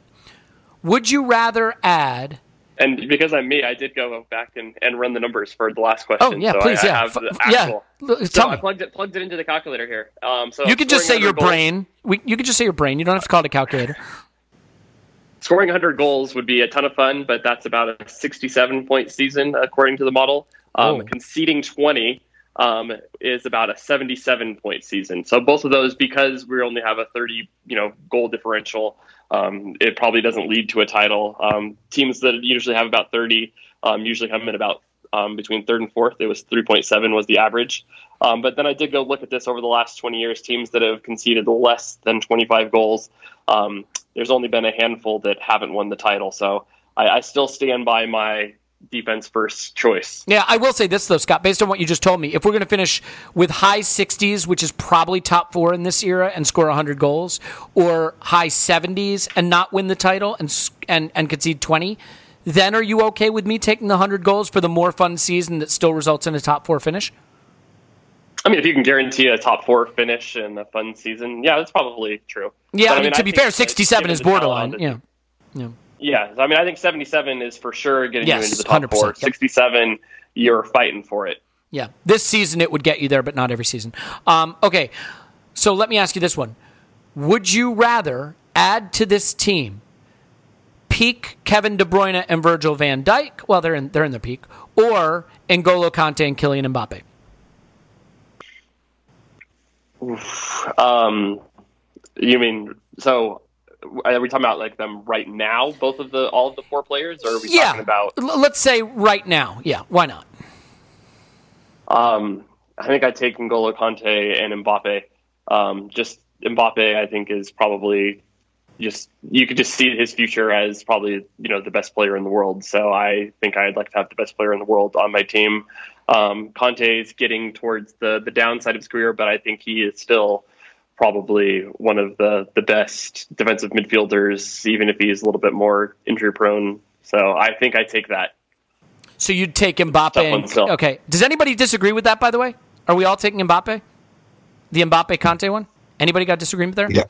would you rather add? And because I'm me, I did go back and, and run the numbers for the last question. Oh yeah, so please, I, yeah, I have F- the yeah. actual. L- So Tell I plugged it plugged it into the calculator here. Um, so You could just say your goals- brain. We, you could just say your brain. You don't have to call it a calculator. Scoring 100 goals would be a ton of fun, but that's about a 67 point season according to the model. Um, Oh. Conceding 20 um, is about a 77 point season. So both of those, because we only have a 30 you know goal differential, um, it probably doesn't lead to a title. Um, teams that usually have about 30 um, usually come in about um, between third and fourth. It was 3.7 was the average. Um, but then I did go look at this over the last 20 years. Teams that have conceded less than 25 goals, there's only been a handful that haven't won the title. So I, I still stand by my defense first choice. Yeah, I will say this though, Scott. Based on what you just told me, if we're going to finish with high 60s, which is probably top four in this era, and score 100 goals, or high 70s and not win the title and and and concede 20, then are you okay with me taking the 100 goals for the more fun season that still results in a top four finish? I mean, if you can guarantee a top four finish and a fun season, yeah, that's probably true. Yeah, But, I mean, to be fair, 67 is borderline. Yeah. Yeah. Yeah, I mean, I think 77 is for sure getting Yes, you into the top 100%, four. yep. 67, you're fighting for it. Yeah, this season it would get you there, but not every season. Um, okay, so let me ask you this one: Would you rather add to this team peak Kevin De Bruyne and Virgil Van Dijk? Well, they're in they're in their peak, or N'Golo Kante and Kylian Mbappe. Um, you mean so? Are we talking about like them right now, both of the all of the four players, or are we Yeah, talking about? L- let's say right now. Yeah, why not? Um, I think I'd take N'Golo Kante and Mbappe. Um, just Mbappe, I think, is probably just you could just see his future as probably you know the best player in the world. So I think I'd like to have the best player in the world on my team. Um, Kante is getting towards the the downside of his career, but I think he is still probably one of the the best defensive midfielders, even if he's a little bit more injury prone. So I think I take that. So you'd take Mbappe. Tough And, okay. Does anybody disagree with that? By the way, Are we all taking Mbappe? The Mbappe Kante one? Anybody got disagreement there? Yeah.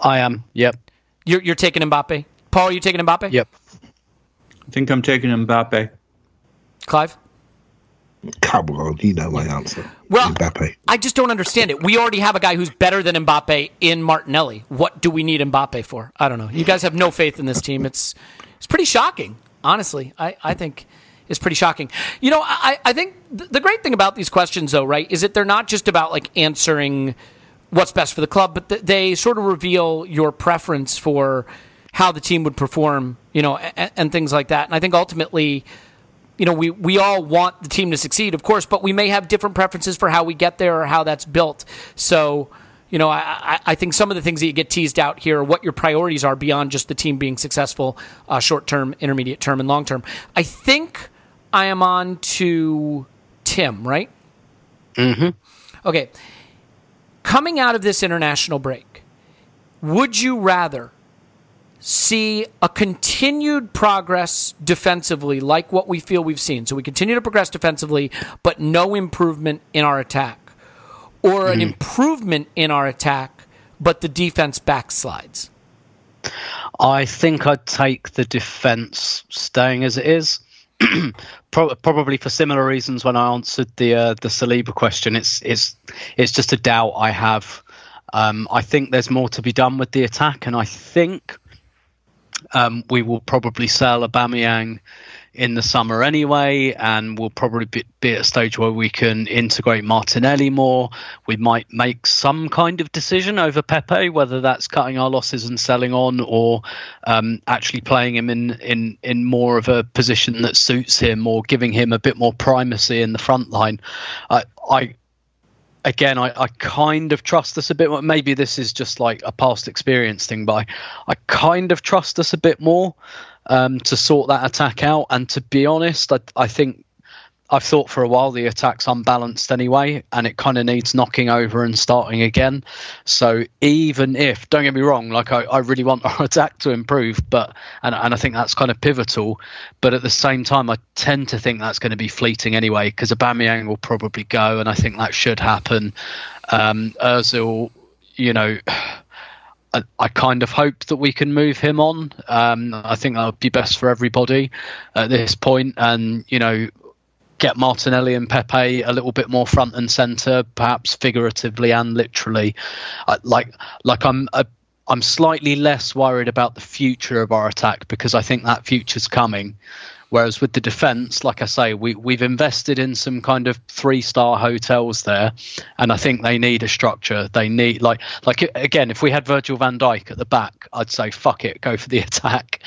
I am. Yep. You're, you're taking Mbappe. Paul, are you taking Mbappe? Yep. I think I'm taking Mbappe. Clive? Come on, you know my answer. Well, Mbappe. I just don't understand it. We already have a guy who's better than Mbappe in Martinelli. What do we need Mbappe for? I don't know. You guys have no faith in this team. It's it's pretty shocking, honestly. I, I think it's pretty shocking. You know, I, I think the great thing about these questions, though, right, is that they're not just about like answering what's best for the club, but th- they sort of reveal your preference for how the team would perform, you know, and, and things like that. And I think ultimately you know, we, we all want the team to succeed, of course, but we may have different preferences for how we get there or how that's built. So, you know, I, I think some of the things that you get teased out here are what your priorities are beyond just the team being successful uh, short term, intermediate term, and long term. I think I am on to Tim, right? Mm-hmm. Okay. Coming out of this international break, would you rather see a continued progress defensively, like what we feel we've seen. So we continue to progress defensively, but no improvement in our attack, or an improvement in our attack, but the defense backslides. I think I'd take the defence staying as it is. Pro- Probably for similar reasons when I answered the uh, the Saliba question. It's it's it's just a doubt I have. Um, I think there's more to be done with the attack, and I think um, we will probably sell Aubameyang in the summer anyway, and we'll probably be, be at a stage where we can integrate Martinelli more. We might make some kind of decision over Pepe, whether that's cutting our losses and selling on, or um, actually playing him in, in in more of a position that suits him, or giving him a bit more primacy in the front line. I, I again, I, I kind of trust us a bit more. Maybe this is just like a past experience thing, but I, I kind of trust us a bit more um, to sort that attack out. And to be honest, I, I think I've thought for a while the attack's unbalanced anyway, and it kind of needs knocking over and starting again. So even if, don't get me wrong, like I, I really want our attack to improve, but and, and I think that's kind of pivotal. But at the same time, I tend to think that's going to be fleeting anyway because Aubameyang will probably go, and I think that should happen. Um, Özil, you know. I, kind of hope that we can move him on. Um, I think that would be best for everybody at this point, and you know, get Martinelli and Pepe a little bit more front and center, perhaps figuratively and literally. Like, like I'm, uh, I'm slightly less worried about the future of our attack because I think that future's coming. Whereas with the defence, like I say, we we've invested in some kind of three star hotels there, and I think they need a structure. They need like like again, if we had Virgil Van Dijk at the back, I'd say fuck it, go for the attack.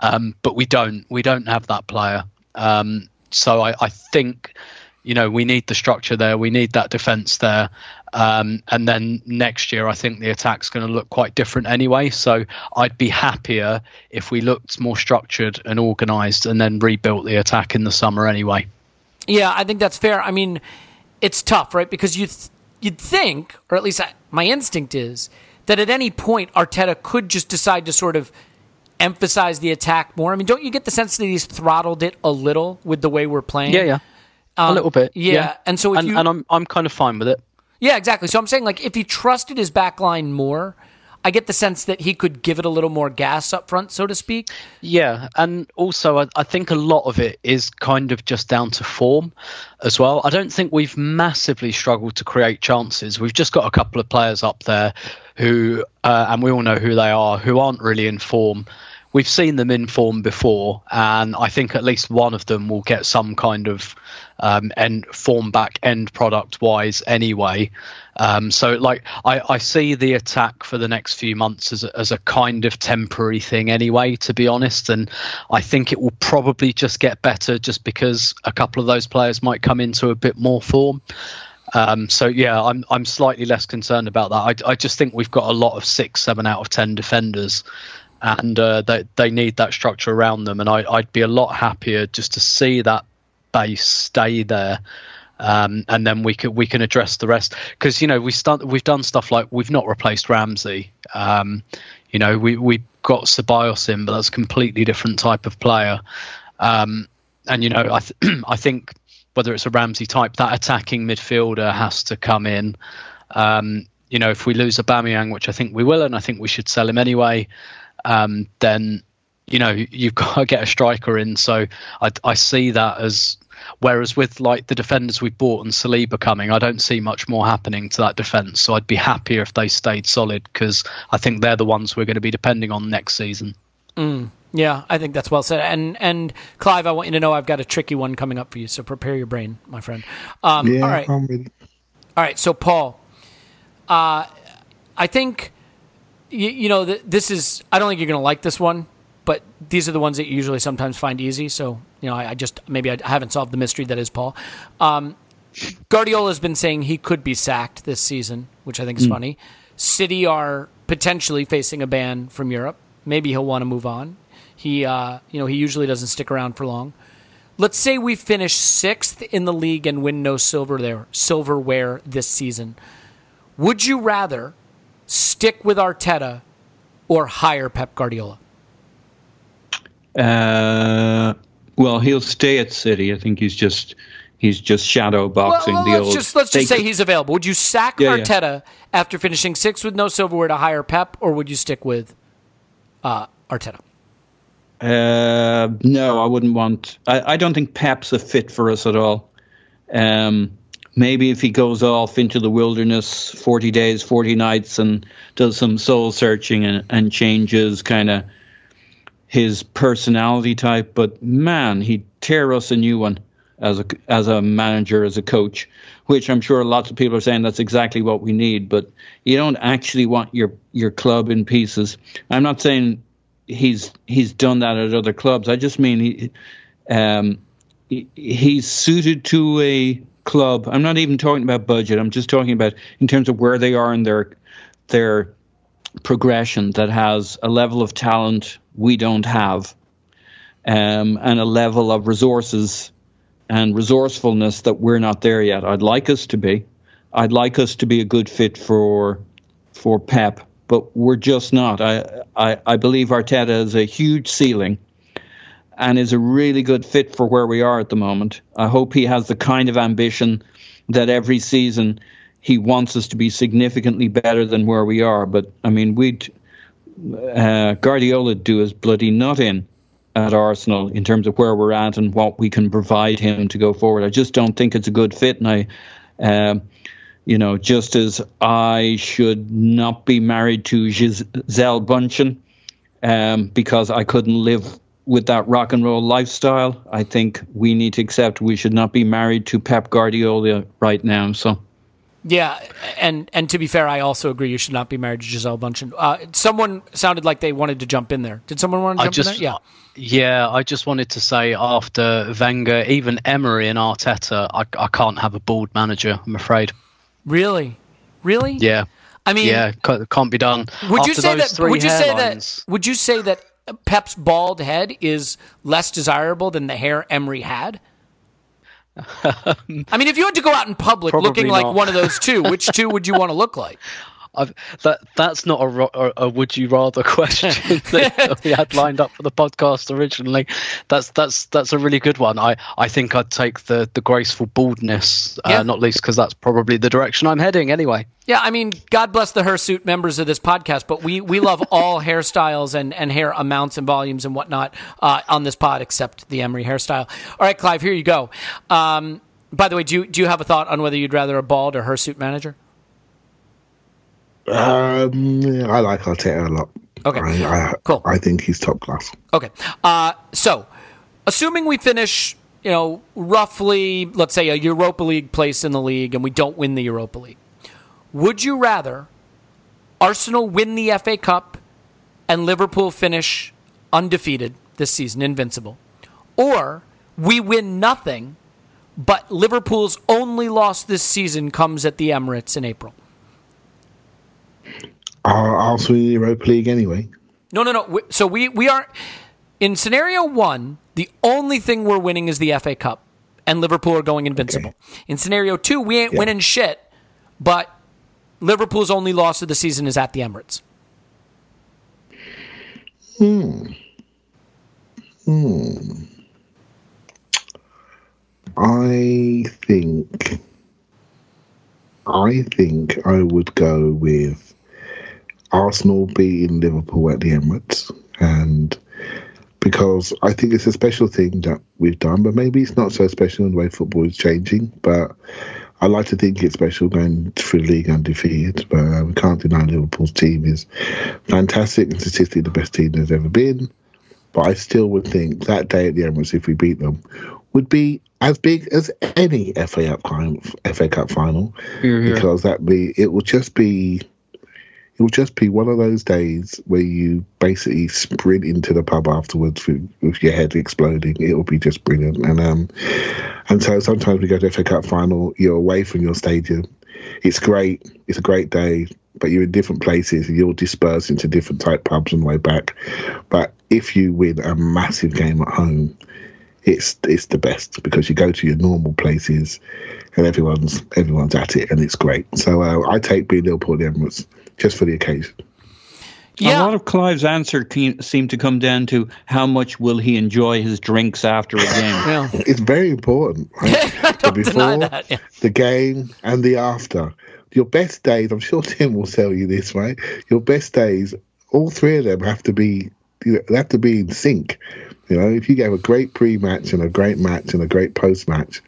Um, but we don't. We don't have that player. Um, so I, I think you know we need the structure there we need that defense there um, and then next year i think the attack's going to look quite different anyway so i'd be happier if we looked more structured and organized and then rebuilt the attack in the summer anyway Yeah, I think that's fair. I mean, it's tough, right? Because you th- you'd think, or at least I, my instinct is, that at any point Arteta could just decide to sort of emphasize the attack more. I mean, don't you get the sense that he's throttled it a little with the way we're playing? yeah yeah Um, a little bit Yeah, and so if and, you, and i'm i'm kind of fine with it yeah, exactly. So I'm saying, like, if he trusted his back line more, I get the sense that he could give it a little more gas up front, so to speak. Yeah, and also I, I think a lot of it is kind of just down to form as well. I don't think we've massively struggled to create chances. We've just got a couple of players up there who, uh, and we all know who they are, who aren't really in form. We've seen them in form before, and I think at least one of them will get some kind of um, end form back end product wise anyway. Um, so, like, I, I see the attack for the next few months as a, as a kind of temporary thing anyway, to be honest. And I think it will probably just get better just because a couple of those players might come into a bit more form. Um, so yeah, I'm I'm slightly less concerned about that. I, I just think we've got a lot of six, seven out of ten defenders, and uh, they they need that structure around them. And I, I'd be a lot happier just to see that base stay there, um, and then we can we can address the rest. Because you know we start we've done stuff like we've not replaced Ramsey. Um, you know we we got Ceballos in, but that's a completely different type of player. Um, and you know I th- I think whether it's a Ramsey type, that attacking midfielder has to come in. Um, you know, if we lose Aubameyang, which I think we will, and I think we should sell him anyway, um, then you know you've got to get a striker in. So I, I see that as whereas with like the defenders we bought and Saliba coming, I don't see much more happening to that defence. So I'd be happier if they stayed solid because I think they're the ones we're going to be depending on next season. Mm, yeah, I think that's well said. And and Clive, I want you to know I've got a tricky one coming up for you, so prepare your brain, my friend. Um, yeah, all right, I'm ready. all right. So Paul, uh, I think you, you know th- this is. I don't think you're going to like this one, but these are the ones that you usually sometimes find easy. So you know, I, I just maybe I haven't solved the mystery that is Paul. Um, Guardiola's been saying he could be sacked this season, which I think is funny. City are potentially facing a ban from Europe. Maybe he'll want to move on. He, uh, you know, he usually doesn't stick around for long. Let's say we finish sixth in the league and win no silver there, silverware this season. Would you rather stick with Arteta or hire Pep Guardiola? Uh, well, he'll stay at City. I think he's just he's just shadow boxing well, the let's old. just let's just say he's available. Would you sack Yeah, yeah. Arteta after finishing sixth with no silverware to hire Pep, or would you stick with uh, Arteta? Uh, no, I wouldn't want. I, I don't think Pep's a fit for us at all. Um, maybe if he goes off into the wilderness, forty days, forty nights, and does some soul searching and, and changes kind of his personality type. But man, he'd tear us a new one as a as a manager, as a coach. Which I'm sure lots of people are saying that's exactly what we need. But you don't actually want your your club in pieces. I'm not saying he's he's done that at other clubs. I just mean he, um, he he's suited to a club. I'm not even talking about budget. I'm just talking about in terms of where they are in their their progression that has a level of talent we don't have, um, and a level of resources and resourcefulness that we're not there yet. I'd like us to be. I'd like us to be a good fit for for Pep, but we're just not. I I, I believe Arteta has a huge ceiling and is a really good fit for where we are at the moment. I hope he has the kind of ambition that every season he wants us to be significantly better than where we are. But I mean, we'd uh, Guardiola do his bloody nut in at Arsenal in terms of where we're at and what we can provide him to go forward. I just don't think it's a good fit, and I. Um, you know, just as I should not be married to Gisele Bündchen um, because I couldn't live with that rock and roll lifestyle, I think we need to accept we should not be married to Pep Guardiola right now. So, Yeah, and and to be fair, I also agree you should not be married to Gisele Bündchen. Uh, someone sounded like they wanted to jump in there. Did someone want to I jump just, in there? Yeah. yeah, I just wanted to say after Wenger, even Emery and Arteta, I, I can't have a board manager. I'm afraid. Really? Really? Yeah, I mean, yeah, ca- can't be done. would you say those that? three Would you say that? Would you say that Pep's bald head is less desirable than the hair Emery had? Um, I mean, if you had to go out in public Probably looking like one of those two, which two would you want to look like? I've, that that's not a, a, a would you rather question that we had lined up for the podcast originally. That's that's that's a really good one. I, I think I'd take the the graceful baldness, Yeah. uh, not least because that's probably the direction I'm heading anyway. Yeah, I mean, God bless the hirsute members of this podcast, but we, we love all hairstyles and, and hair amounts and volumes and whatnot uh, on this pod, except the Emery hairstyle. All right, Clive, here you go. Um, by the way, do you, do you have a thought on whether you'd rather a bald or hirsute manager? Um, I like Arteta a lot. Okay, I, I, cool. I think he's top class. Okay. Uh, so, assuming we finish, you know, roughly, let's say, a Europa League place in the league and we don't win the Europa League, would you rather Arsenal win the FA Cup and Liverpool finish undefeated this season, invincible? Or we win nothing, but Liverpool's only loss this season comes at the Emirates in April? Are Arsenal in the Europa League anyway? No, no, no. So we we are in scenario one. The only thing we're winning is the FA Cup, and Liverpool are going invincible. In scenario two, we ain't Yeah. winning shit, but Liverpool's only loss of the season is at the Emirates. Hmm. Hmm. I think, I think I would go with Arsenal beating Liverpool at the Emirates, and because I think it's a special thing that we've done, but maybe it's not so special in the way football is changing. But I like to think it's special going through the league undefeated. But uh, we can't deny Liverpool's team is fantastic and statistically the best team there's ever been. But I still would think that day at the Emirates, if we beat them, would be as big as any FA Cup, FA Cup final because that be it will just be it will just be one of those days where you basically sprint into the pub afterwards with, with your head exploding. It will be just brilliant. And um, and so sometimes we go to FA Cup final, you're away from your stadium. It's great. It's a great day, but you're in different places and you'll disperse into different type pubs on the way back. But if you win a massive game at home, it's it's the best because you go to your normal places and everyone's everyone's at it and it's great. So uh, I take B Liverpool the Emirates just for the occasion. Yeah. A lot of Clive's answer ke- seemed to come down to how much will he enjoy his drinks after a game. Yeah. It's very important. Right? Don't the deny before, that, yeah. the game, and the after. Your best days, I'm sure Tim will tell you this, right? Your best days, all three of them have to be you know, they have to be in sync. You know, if you have a great pre-match and a great match and a great post-match,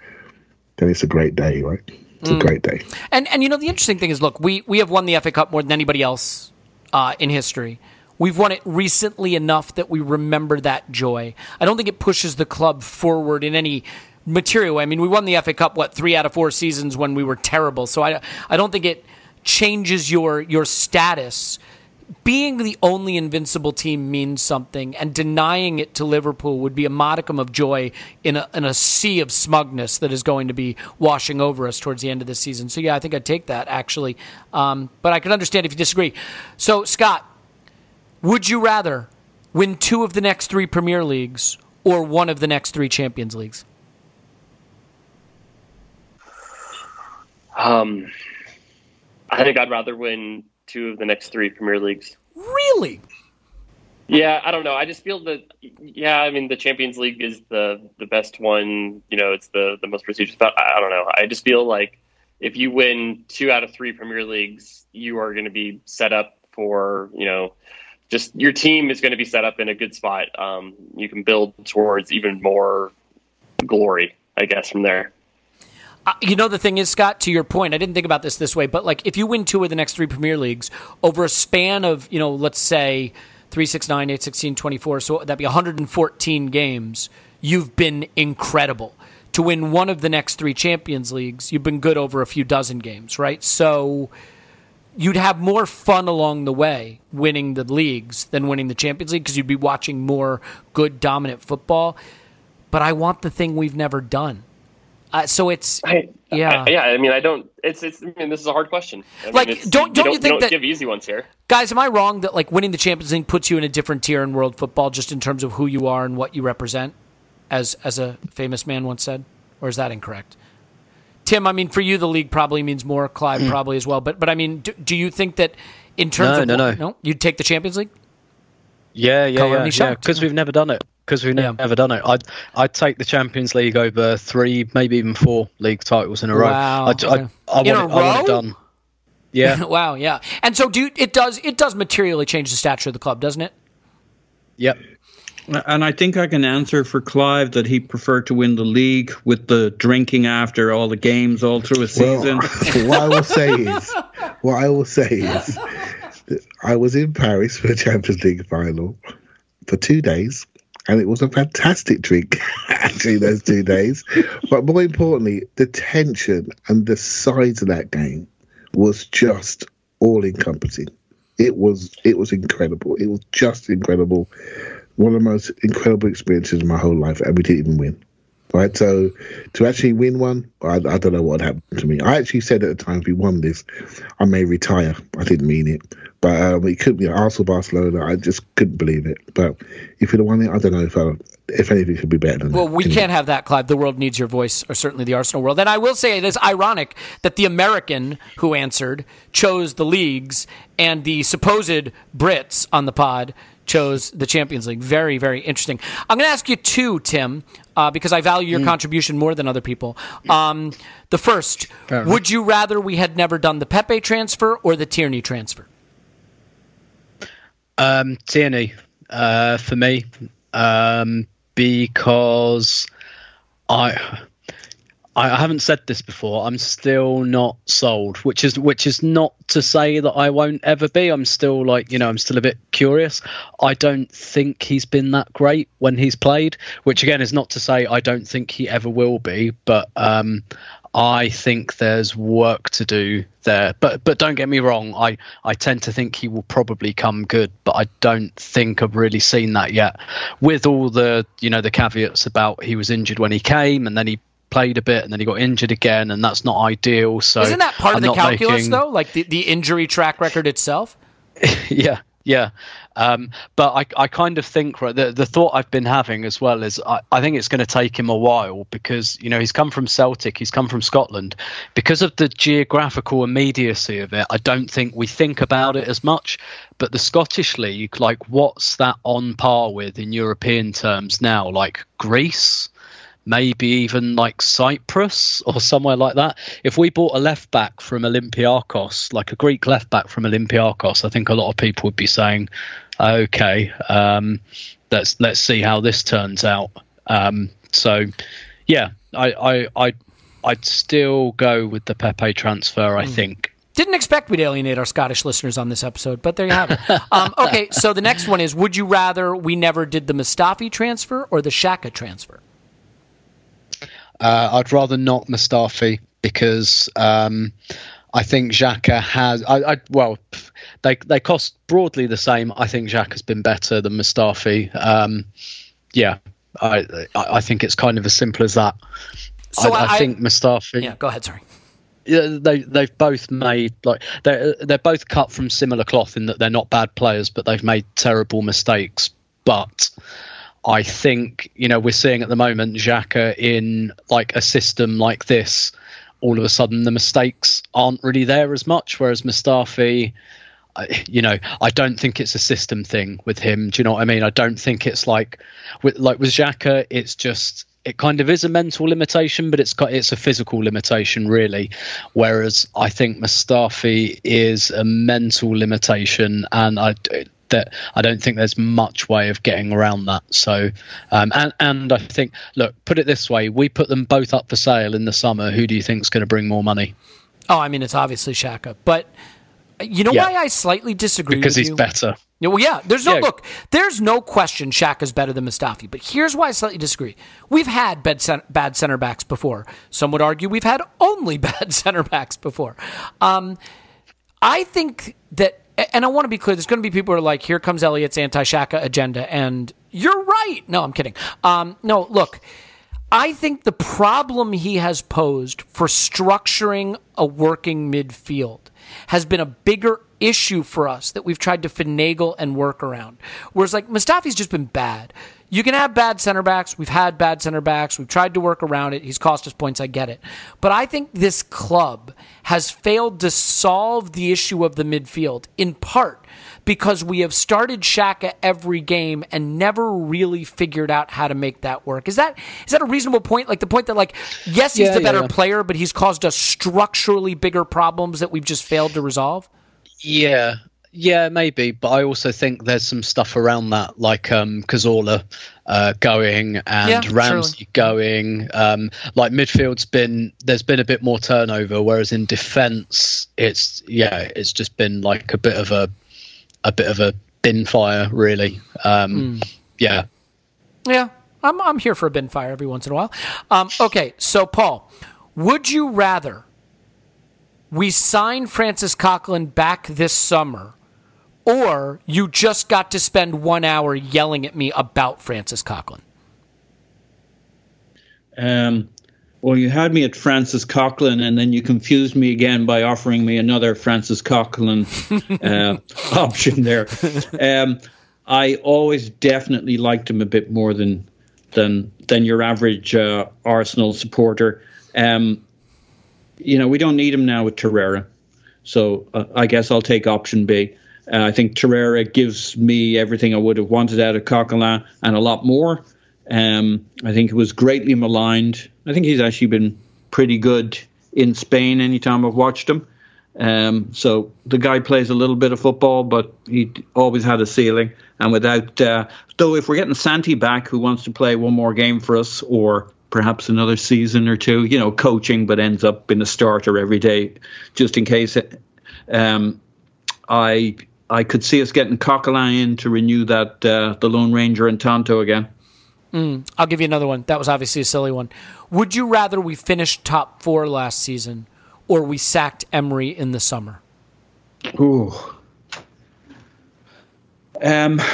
then it's a great day, right? It's Mm. a great day. And and you know the interesting thing is, look, we we have won the FA Cup more than anybody else uh, in history. We've won it recently enough that we remember that joy. I don't think it pushes the club forward in any material way. I mean, we won the FA Cup what three out of four seasons when we were terrible. So I I don't think it changes your your status. Being the only invincible team means something, and denying it to Liverpool would be a modicum of joy in a, in a sea of smugness that is going to be washing over us towards the end of the season. So, yeah, I think I'd take that, actually. Um, but I can understand if you disagree. So, Scott, would you rather win two of the next three Premier Leagues or one of the next three Champions Leagues? Um, I think I'd rather win two of the next three Premier Leagues. Really? Yeah, I don't know. I just feel that yeah, I mean the Champions League is the the best one. You know, it's the the most prestigious. But I, I don't know. I just feel like if you win two out of three Premier Leagues, you are going to be set up for you know, just your team is going to be set up in a good spot. Um, you can build towards even more glory, I guess, from there. You know, the thing is, Scott, to your point, I didn't think about this this way, but like if you win two of the next three Premier Leagues over a span of, you know, let's say 3, 6, 9, 8, 16, 24, so that'd be 114 games, you've been incredible. To win one of the next three Champions Leagues, you've been good over a few dozen games, right? So you'd have more fun along the way winning the leagues than winning the Champions League because you'd be watching more good, dominant football. But I want the thing we've never done. Uh, so it's yeah, I, yeah. I mean, I don't. It's it's. I mean, this is a hard question. I mean, Like, it's- don't- don't you think don't that- give easy ones here? guys. Am I wrong that like winning the Champions League puts you in a different tier in world football, just in terms of who you are and what you represent, as as a famous man once said, or is that incorrect? Tim, I mean, for you, the league probably means more. Clive probably as well. But but I mean, do, do you think that in terms No, of no, no. no, you'd take the Champions League? Yeah, yeah, Colour yeah, me yeah. Because we've never done it. Because we've Yeah. never done it. I'd I'd take the Champions League over three, maybe even four league titles in a row. Wow, I'd, okay. I'd, I, In want a it, I want it done. Yeah, wow, yeah. And so, do you, it does it does materially change the stature of the club, doesn't it? yep. And I think I can answer for Clive that he preferred to win the league with the drinking after all the games all through a season. Well, what I will say is, what I will say is, I was in Paris for the Champions League final for two days, and it was a fantastic drink actually those two days. But more importantly, the tension and the size of that game was just all encompassing. It was it was incredible. It was just incredible. One of the most incredible experiences of my whole life, and we didn't even win right? So to actually win one, I, I don't know what happened to me. I actually said at the time, if we won this, I may retire. I didn't mean it, but um, it could be Arsenal, Barcelona. I just couldn't believe it. But if you'd have won it, I don't know if I, if anything could be better than Well, that. we can't have that, Clive. The world needs your voice, or certainly the Arsenal world. And I will say it is ironic that the American who answered chose the leagues, and the supposed Brits on the pod chose the Champions League. Very, very interesting. I'm going to ask you two, Tim, uh, because I value your contribution more than other people. Um, the first, would you rather we had never done the Pepe transfer or the Tierney transfer? Um, Tierney, uh, for me, um, because I, I haven't said this before. I'm still not sold, which is which is not to say that I won't ever be. I'm still like you know I'm still a bit curious. I don't think he's been that great when he's played, which again is not to say I don't think he ever will be, but um, I think there's work to do there. But but don't get me wrong, I, I tend to think he will probably come good, but I don't think I've really seen that yet. With all the you know the caveats about he was injured when he came and then he played a bit and then he got injured again and that's not ideal. So Isn't that part I'm of the calculus, making- though? Like the, the injury track record itself? yeah yeah. Um, but I, I kind of think right the, the thought i've been having as well is I, I think it's going to take him a while because you know he's come from celtic he's come from scotland. Because of the geographical immediacy of it i don't think we think about it as much. But the scottish league like what's that on par with in european terms now? Like greece maybe even like Cyprus or somewhere like that. If we bought a left back from Olympiakos, like a Greek left back from Olympiakos, I think a lot of people would be saying, "Okay, um, let's let's see how this turns out." Um, so, yeah, I I I I'd still go with the Pepe transfer. I think. Didn't expect we'd alienate our Scottish listeners on this episode, but there you have it. um, okay, so the next one is Would you rather we never did the Mustafi transfer or the Xhaka transfer? Uh, I'd rather not Mustafi because um, I think Xhaka has. I, I well, they they cost broadly the same. I think Xhaka's been better than Mustafi. Um, yeah, I I think it's kind of as simple as that. So I, I, I- think Mustafi. Yeah, go ahead, sorry. Yeah, they they've both made like they're they're both cut from similar cloth in that they're not bad players, but they've made terrible mistakes. But I think you know we're seeing at the moment Xhaka in like a system like this. All of a sudden, the mistakes aren't really there as much, whereas Mustafi. I- You know, I don't think it's a system thing with him. Do you know what I mean? I don't think it's like, with like with Xhaka, it's just it kind of is a mental limitation, but it's got it's a physical limitation really. Whereas I think Mustafi is a mental limitation, and I that I don't think there's much way of getting around that. So, um, and and I think look, put it this way: we put them both up for sale in the summer. Who do you think is going to bring more money? Oh, I mean, it's obviously Xhaka. But you know Yeah. why I slightly disagree Because with he's you? better. Well, yeah. There's no Yeah. look. There's no question Xhaka's better than Mustafi. But here's why I slightly disagree. We've had bad, cen- bad center backs before. Some would argue we've had only bad center backs before. Um, I think that, and I want to be clear. There's going to be people who are like, "Here comes Elliot's anti-Xhaka agenda," and you're right. No, I'm kidding. Um, no, look. I think the problem he has posed for structuring a working midfield has been a bigger issue for us that we've tried to finagle and work around. Whereas, like, Mustafi's just been bad. You can have bad center backs. We've had bad center backs. We've tried to work around it. He's cost us points. I get it. But I think this club has failed to solve the issue of the midfield in part because we have started Xhaka every game and never really figured out how to make that work. Is that is that a reasonable point? Like the point that like yes, he's Yeah, the better yeah. player, but he's caused us structurally bigger problems that we've just failed to resolve. Yeah, yeah, maybe. But I also think there's some stuff around that, like um, Cazorla uh, going and Yeah, Ramsey going. Um, like midfield's been there's been a bit more turnover, whereas in defence, it's yeah, it's just been like a bit of a a bit of a bin fire, really. Um, Yeah, Yeah, I'm I'm here for a bin fire every once in a while. Um, okay, so Paul, would you rather we sign Francis Coquelin back this summer, or you just got to spend one hour yelling at me about Francis Coquelin? Um, well, you had me at Francis Coquelin, and then you confused me again by offering me another Francis Coquelin uh, option there. Um, I always definitely liked him a bit more than than than your average uh, Arsenal supporter. Um, you know, we don't need him now with Torreira, so uh, I guess I'll take option B. Uh, I think Torreira gives me everything I would have wanted out of Coquelin and a lot more. Um, I think it was greatly maligned. I think he's actually been pretty good in Spain anytime I've watched him. Um, so the guy plays a little bit of football, but he always had a ceiling. And without, uh, though, if we're getting Santi back, who wants to play one more game for us, or perhaps another season or two, you know, coaching, but ends up in a starter every day, just in case. Um, I I could see us getting Coquelin in to renew that uh, the Lone Ranger and Tonto again. Mm, I'll give you another one. That was obviously a silly one. Would you rather we finished top four last season or we sacked Emery in the summer? Ooh. Um.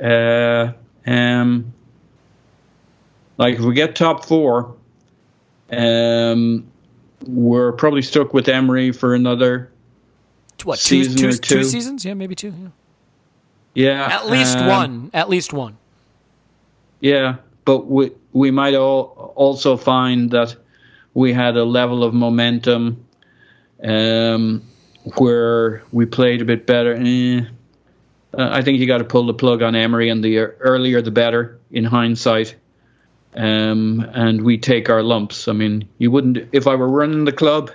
Uh. Um. Like if we get top four, um, we're probably stuck with Emery for another what two, season two, or two. two seasons? Yeah, maybe two. Yeah. Yeah, At least um, one. At least one. Yeah, but we we might all also find that we had a level of momentum um, where we played a bit better. Eh, uh, I think you got to pull the plug on Emery, and the earlier the better in hindsight. Um, and we take our lumps. I mean, you wouldn't if I were running the club,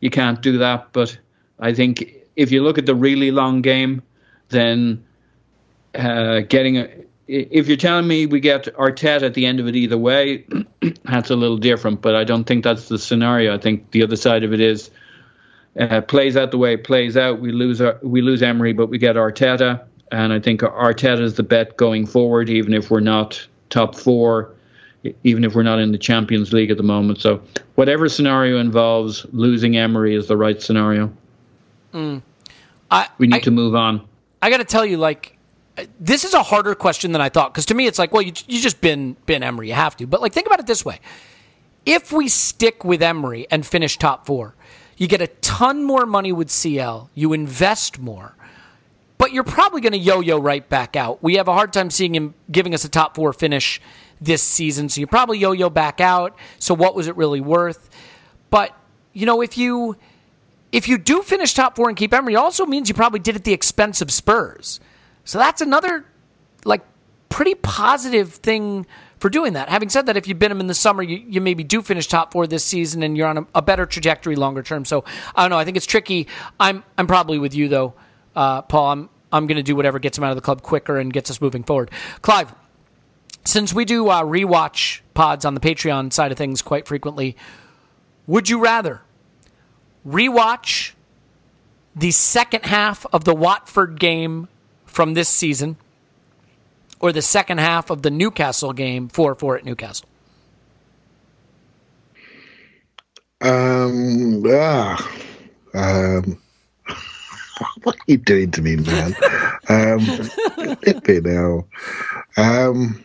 you can't do that. But I think if you look at the really long game, then uh, getting a if you're telling me we get Arteta at the end of it either way, that's a little different. But I don't think that's the scenario. I think the other side of it is uh, plays out the way it plays out. We lose our, we lose Emery, but we get Arteta, and I think Arteta is the bet going forward, even if we're not top four, even if we're not in the Champions League at the moment. So whatever scenario involves losing Emery is the right scenario. Mm. I, We need I- to move on. I got to tell you, like, this is a harder question than I thought because to me it's like, well, you you just been been Emery, you have to. But like, think about it this way: if we stick with Emery and finish top four, you get a ton more money with CL, you invest more, but you're probably going to yo-yo right back out. We have a hard time seeing him giving us a top four finish this season, so you probably yo-yo back out. So what was it really worth? But you know, if you if you do finish top four and keep Emery, also means you probably did at the expense of Spurs. So that's another like pretty positive thing for doing that. Having said that, if you bid him in the summer, you, you maybe do finish top four this season, and you're on a, a better trajectory longer term. So I don't know. I think it's tricky. I'm I'm probably with you though, uh, Paul. I'm I'm going to do whatever gets him out of the club quicker and gets us moving forward. Clive, since we do uh, rewatch pods on the Patreon side of things quite frequently, would you rather rewatch the second half of the Watford game from this season or the second half of the Newcastle game 4 4 at Newcastle? Um, ah, um, what are you doing to me, man? um, flipping hell. Um,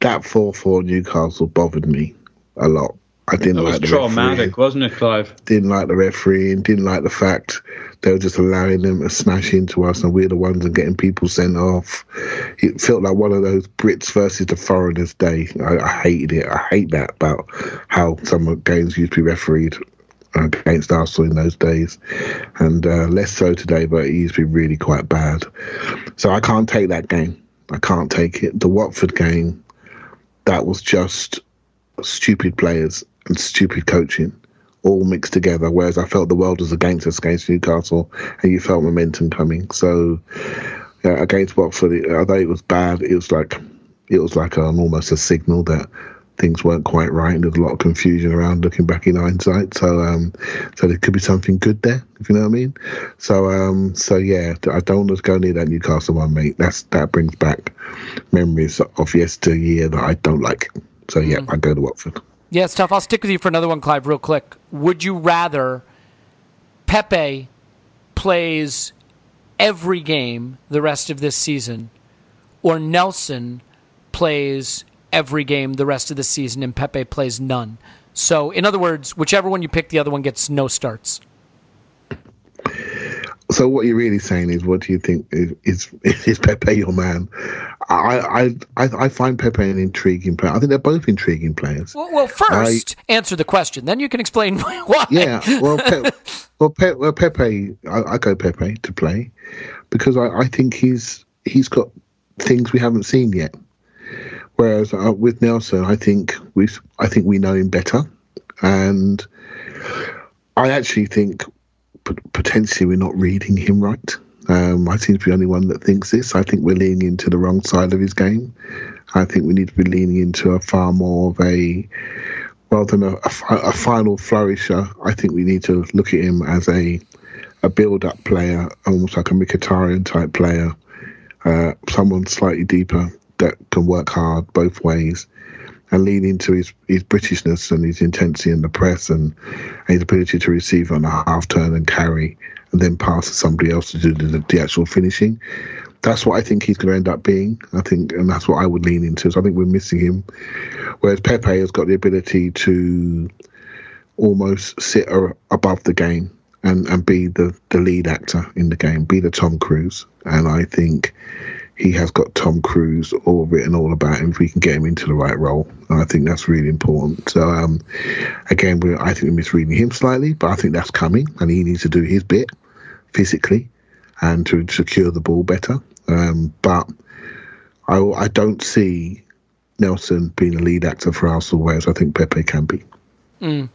that 4 4 Newcastle bothered me a lot. I didn't That was like the traumatic, referee. wasn't it, Clive? Didn't like the referee and didn't like the fact they were just allowing them to smash into us and we're the ones and getting people sent off. It felt like one of those Brits versus the foreigners day. I, I hated it. I hate that about how some games used to be refereed against Arsenal in those days, and uh, less so today. But it used to be really quite bad. So I can't take that game. I can't take it. The Watford game, that was just stupid players and stupid coaching all mixed together. Whereas I felt the world was against us against Newcastle, and you felt momentum coming. So yeah, against Watford, although it was bad, it was like it was like um, almost a signal that things weren't quite right. And there's a lot of confusion around looking back in hindsight. So um, so there could be something good there, if you know what I mean. So um, so yeah, I don't want to go near that Newcastle one, mate. That's that brings back memories of yesteryear that I don't like. So yeah, I go to Watford. Yeah, it's tough. I'll stick with you for another one, Clive, real quick. Would you rather Pepe plays every game the rest of this season or Nelson plays every game the rest of the season and Pepe plays none? So, in other words, whichever one you pick, the other one gets no starts. So what you're really saying is, what do you think is is, is Pepe your man? I, I I I find Pepe an intriguing player. I think they're both intriguing players. Well, well first, answer the question, then you can explain why. Yeah, well, Pe- well, Pe- well, Pepe, I, I go Pepe to play because I, I think he's he's got things we haven't seen yet. Whereas uh, with Nelson, I think we I think we know him better, and I actually think potentially we're not reading him right. Um, I seem to be the only one that thinks this. I think we're leaning into the wrong side of his game. I think we need to be leaning into a far more of a rather than a, a, a final flourisher. I think we need to look at him as a a build-up player, almost like a Mkhitaryan type player, uh, someone slightly deeper that can work hard both ways and lean into his, his Britishness and his intensity in the press and, and his ability to receive on a half turn and carry and then pass to somebody else to do the, the actual finishing. That's what I think he's going to end up being. I think, and that's what I would lean into. So I think we're missing him. Whereas Pepe has got the ability to almost sit above the game and, and be the, the lead actor in the game, be the Tom Cruise. And I think he has got Tom Cruise all written all about him if we can get him into the right role. And I think that's really important. So um, again, we're, I think we're misreading him slightly, but I think that's coming, and he needs to do his bit physically and to secure the ball better. Um, but I, I don't see Nelson being a lead actor for Arsenal, whereas I think Pepe can be. Mm.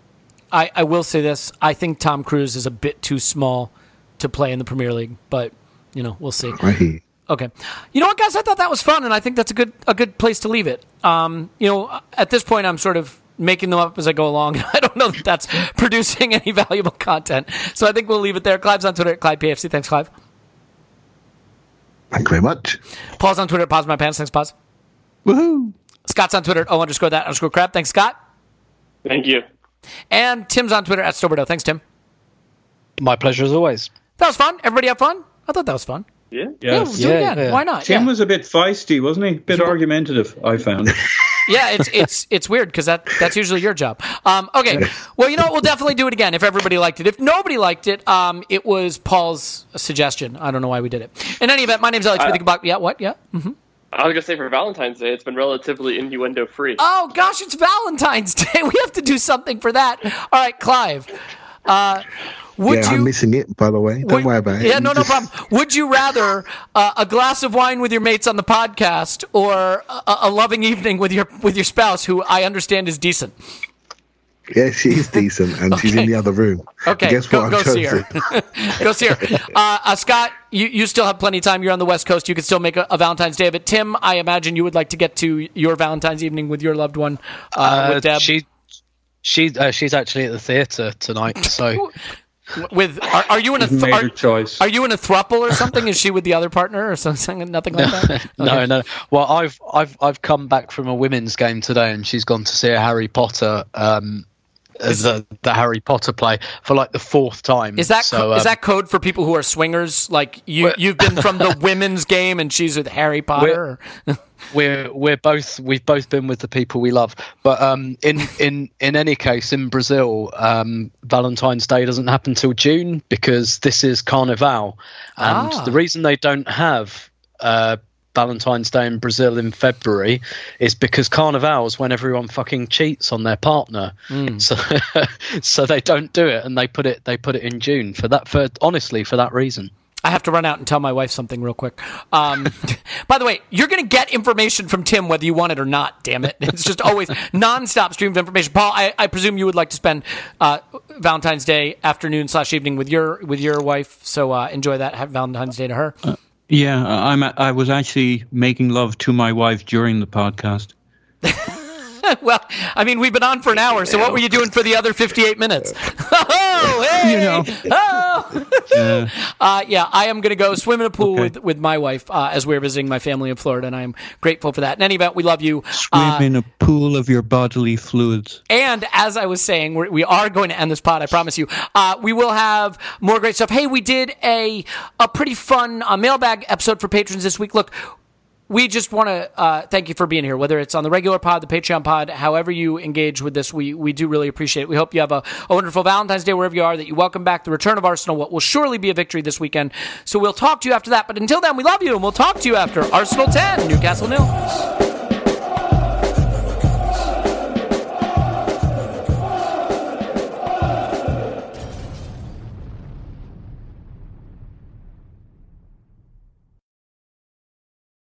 I, I will say this: I think Tom Cruise is a bit too small to play in the Premier League, but you know we'll see. I hear. Okay, you know what, guys? I thought that was fun, and I think that's a good a good place to leave it. Um, you know, at this point, I'm sort of making them up as I go along. I don't know that that's producing any valuable content, so I think we'll leave it there. Clive's on Twitter at Clive PFC. Thanks, Clive. Thank you very much. Paul's on Twitter at Pause My Pants. Thanks, Pause. Woohoo! Scott's on Twitter at O underscore that underscore crab. Thanks, Scott. Thank you. And Tim's on Twitter at Stillberto. Thanks, Tim. My pleasure as always. That was fun. Everybody have fun? I thought that was fun. Yeah. Yeah, we'll do it Yeah, again. yeah. Why not? Tim yeah. was a bit feisty, wasn't he? A bit argumentative, I found. yeah, it's it's it's weird because that that's usually your job. Um, okay, well, you know what? We'll definitely do it again if everybody liked it. If nobody liked it, um, it was Paul's suggestion. I don't know why we did it. In any event, my name's Alex. Uh, Smith. You yeah, what? Yeah. hmm I was gonna say for Valentine's Day, it's been relatively innuendo free. Oh gosh, it's Valentine's Day. We have to do something for that. All right, Clive. Uh, would yeah, you? I'm missing it, by the way. Don't would- worry about it. Yeah, no, no Just- problem. Would you rather uh, a glass of wine with your mates on the podcast or a, a loving evening with your with your spouse, who I understand is decent? Yeah, she is decent, and she's in the other room. Okay, Guess what? go I've see her. go see her. Uh, uh, Scott, you, you still have plenty of time. You're on the West Coast. You could still make a, a Valentine's Day of it. Tim, I imagine you would like to get to your Valentine's evening with your loved one, uh, with Deb. She, she, uh, she's actually at the theatre tonight. So with are, are you in a She's th- are, choice. are you in a thruple or something? Is she with the other partner or something? Nothing like that. no, no. Well, I've I've I've come back from a women's game today, and she's gone to see a Harry Potter. Um, the, the Harry Potter play for like the fourth time. Is that so, co- is um, that code for people who are swingers? Like you, you've been from the women's game, and she's with Harry Potter. or- we're we're both we've both been with the people we love but um in in in any case in brazil um valentine's day doesn't happen till june because this is carnival and Ah. the reason they don't have uh Valentine's Day in Brazil in February is because Carnival is when everyone fucking cheats on their partner. So, so they don't do it, and they put it they put it in June for that. For honestly, for that reason. I have to run out and tell my wife something real quick. Um, by the way, you're going to get information from Tim whether you want it or not. Damn it! It's just always nonstop stream of information. Paul, I, I presume you would like to spend uh, Valentine's Day afternoon slash evening with your with your wife. So uh, enjoy that. Have Valentine's Day to her. Yeah, I'm. I was actually making love to my wife during the podcast. well, I mean, we've been on for an hour. So what were you doing for the other 58 minutes? oh, hey! You know. Oh! Uh, Uh, yeah, I am going to go swim in a pool Okay. with, with my wife uh, as we're visiting my family in Florida, and I am grateful for that. In any event, we love you. swim Uh, in a pool of your bodily fluids. and as I was saying, we're, we are going to end this pod. I promise you. Uh, we will have more great stuff. Hey, we did a a pretty fun uh, mailbag episode for patrons this week. Look. We just want to uh, thank you for being here, whether it's on the regular pod, the Patreon pod, however you engage with this, we, we do really appreciate it. We hope you have a, a wonderful Valentine's Day wherever you are, that you welcome back the return of Arsenal, what will surely be a victory this weekend. So we'll talk to you after that. But until then, we love you, and we'll talk to you after Arsenal 10, Newcastle nil.